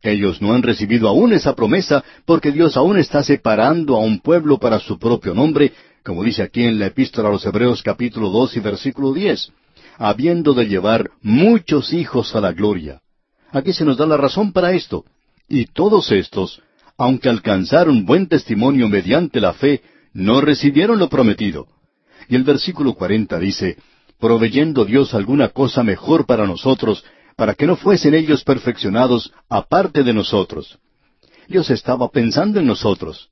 Ellos no han recibido aún esa promesa porque Dios aún está separando a un pueblo para su propio nombre, como dice aquí en la epístola a los Hebreos capítulo dos y versículo diez, habiendo de llevar muchos hijos a la gloria. Aquí se nos da la razón para esto. Y todos estos, aunque alcanzaron buen testimonio mediante la fe, no recibieron lo prometido. Y el versículo cuarenta dice, proveyendo Dios alguna cosa mejor para nosotros, para que no fuesen ellos perfeccionados aparte de nosotros. Dios estaba pensando en nosotros.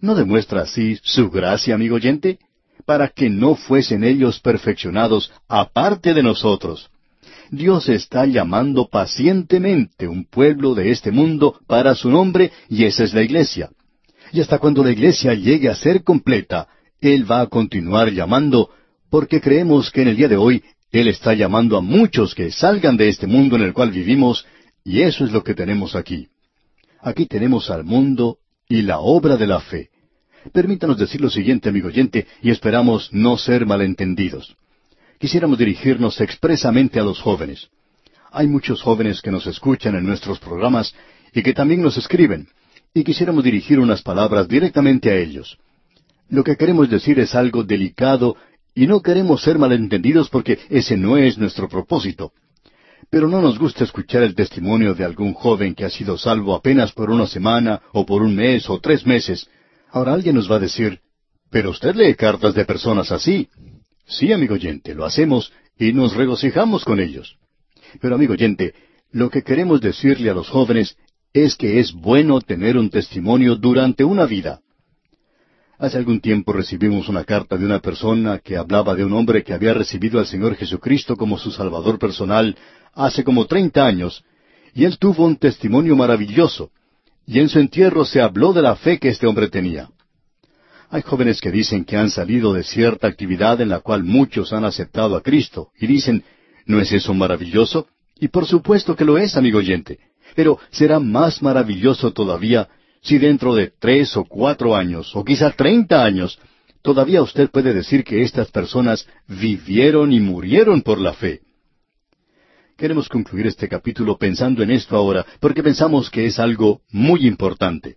¿No demuestra así su gracia, amigo oyente? Para que no fuesen ellos perfeccionados aparte de nosotros. Dios está llamando pacientemente un pueblo de este mundo para su nombre y esa es la iglesia. Y hasta cuando la iglesia llegue a ser completa, Él va a continuar llamando porque creemos que en el día de hoy él está llamando a muchos que salgan de este mundo en el cual vivimos, y eso es lo que tenemos aquí. Aquí tenemos al mundo y la obra de la fe. Permítanos decir lo siguiente, amigo oyente, y esperamos no ser malentendidos. Quisiéramos dirigirnos expresamente a los jóvenes. Hay muchos jóvenes que nos escuchan en nuestros programas y que también nos escriben, y quisiéramos dirigir unas palabras directamente a ellos. Lo que queremos decir es algo delicado y no queremos ser malentendidos porque ese no es nuestro propósito. Pero no nos gusta escuchar el testimonio de algún joven que ha sido salvo apenas por una semana o por un mes o tres meses. Ahora alguien nos va a decir, pero usted lee cartas de personas así. Sí, amigo oyente, lo hacemos y nos regocijamos con ellos. Pero, amigo oyente, lo que queremos decirle a los jóvenes es que es bueno tener un testimonio durante una vida. Hace algún tiempo recibimos una carta de una persona que hablaba de un hombre que había recibido al Señor Jesucristo como su Salvador personal hace como treinta años, y él tuvo un testimonio maravilloso, y en su entierro se habló de la fe que este hombre tenía. Hay jóvenes que dicen que han salido de cierta actividad en la cual muchos han aceptado a Cristo, y dicen, ¿no es eso maravilloso? Y por supuesto que lo es, amigo oyente, pero será más maravilloso todavía si dentro de tres o cuatro años, o quizá treinta años, todavía usted puede decir que estas personas vivieron y murieron por la fe. Queremos concluir este capítulo pensando en esto ahora, porque pensamos que es algo muy importante.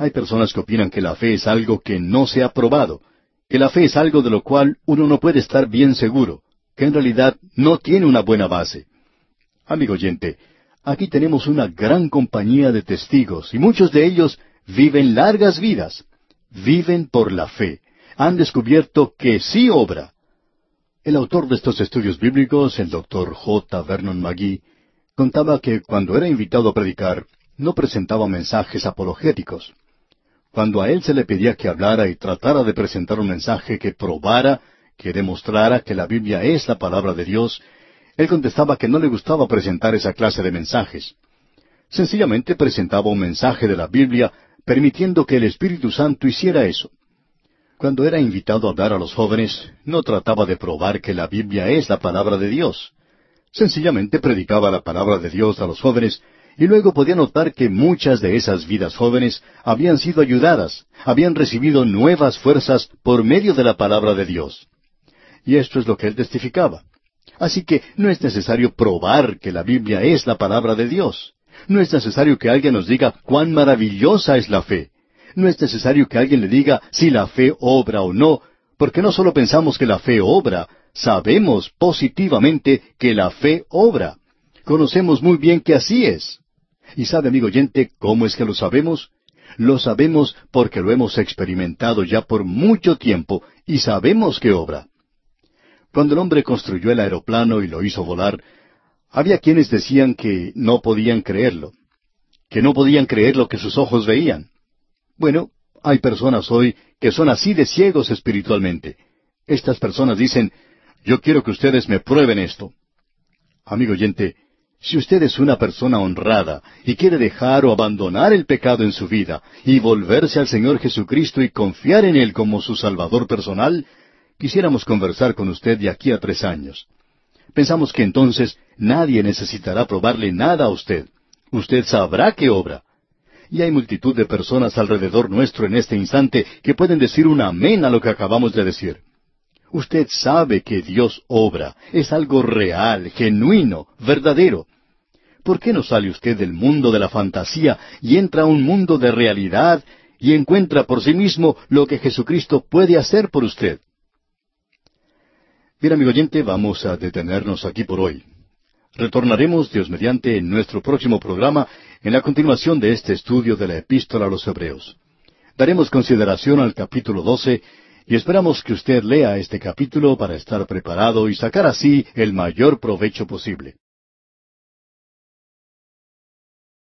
Hay personas que opinan que la fe es algo que no se ha probado, que la fe es algo de lo cual uno no puede estar bien seguro, que en realidad no tiene una buena base. Amigo oyente, Aquí tenemos una gran compañía de testigos y muchos de ellos viven largas vidas. Viven por la fe. Han descubierto que sí obra. El autor de estos estudios bíblicos, el doctor J. Vernon McGee, contaba que cuando era invitado a predicar, no presentaba mensajes apologéticos. Cuando a él se le pedía que hablara y tratara de presentar un mensaje que probara, que demostrara que la Biblia es la palabra de Dios, él contestaba que no le gustaba presentar esa clase de mensajes. Sencillamente presentaba un mensaje de la Biblia, permitiendo que el Espíritu Santo hiciera eso. Cuando era invitado a hablar a los jóvenes, no trataba de probar que la Biblia es la palabra de Dios. Sencillamente predicaba la palabra de Dios a los jóvenes, y luego podía notar que muchas de esas vidas jóvenes habían sido ayudadas, habían recibido nuevas fuerzas por medio de la palabra de Dios. Y esto es lo que él testificaba. Así que no es necesario probar que la Biblia es la palabra de Dios. No es necesario que alguien nos diga cuán maravillosa es la fe. No es necesario que alguien le diga si la fe obra o no, porque no solo pensamos que la fe obra, sabemos positivamente que la fe obra. Conocemos muy bien que así es. Y sabe, amigo oyente, ¿cómo es que lo sabemos? Lo sabemos porque lo hemos experimentado ya por mucho tiempo y sabemos que obra. Cuando el hombre construyó el aeroplano y lo hizo volar, había quienes decían que no podían creerlo, que no podían creer lo que sus ojos veían. Bueno, hay personas hoy que son así de ciegos espiritualmente. Estas personas dicen, yo quiero que ustedes me prueben esto. Amigo oyente, si usted es una persona honrada y quiere dejar o abandonar el pecado en su vida y volverse al Señor Jesucristo y confiar en Él como su Salvador personal, quisiéramos conversar con usted de aquí a tres años. Pensamos que entonces nadie necesitará probarle nada a usted. Usted sabrá que obra. Y hay multitud de personas alrededor nuestro en este instante que pueden decir un amén a lo que acabamos de decir. Usted sabe que Dios obra, es algo real, genuino, verdadero. ¿Por qué no sale usted del mundo de la fantasía y entra a un mundo de realidad y encuentra por sí mismo lo que Jesucristo puede hacer por usted? Bien, amigo oyente, vamos a detenernos aquí por hoy. Retornaremos, Dios mediante, en nuestro próximo programa en la continuación de este estudio de la epístola a los Hebreos. Daremos consideración al capítulo 12 y esperamos que usted lea este capítulo para estar preparado y sacar así el mayor provecho posible.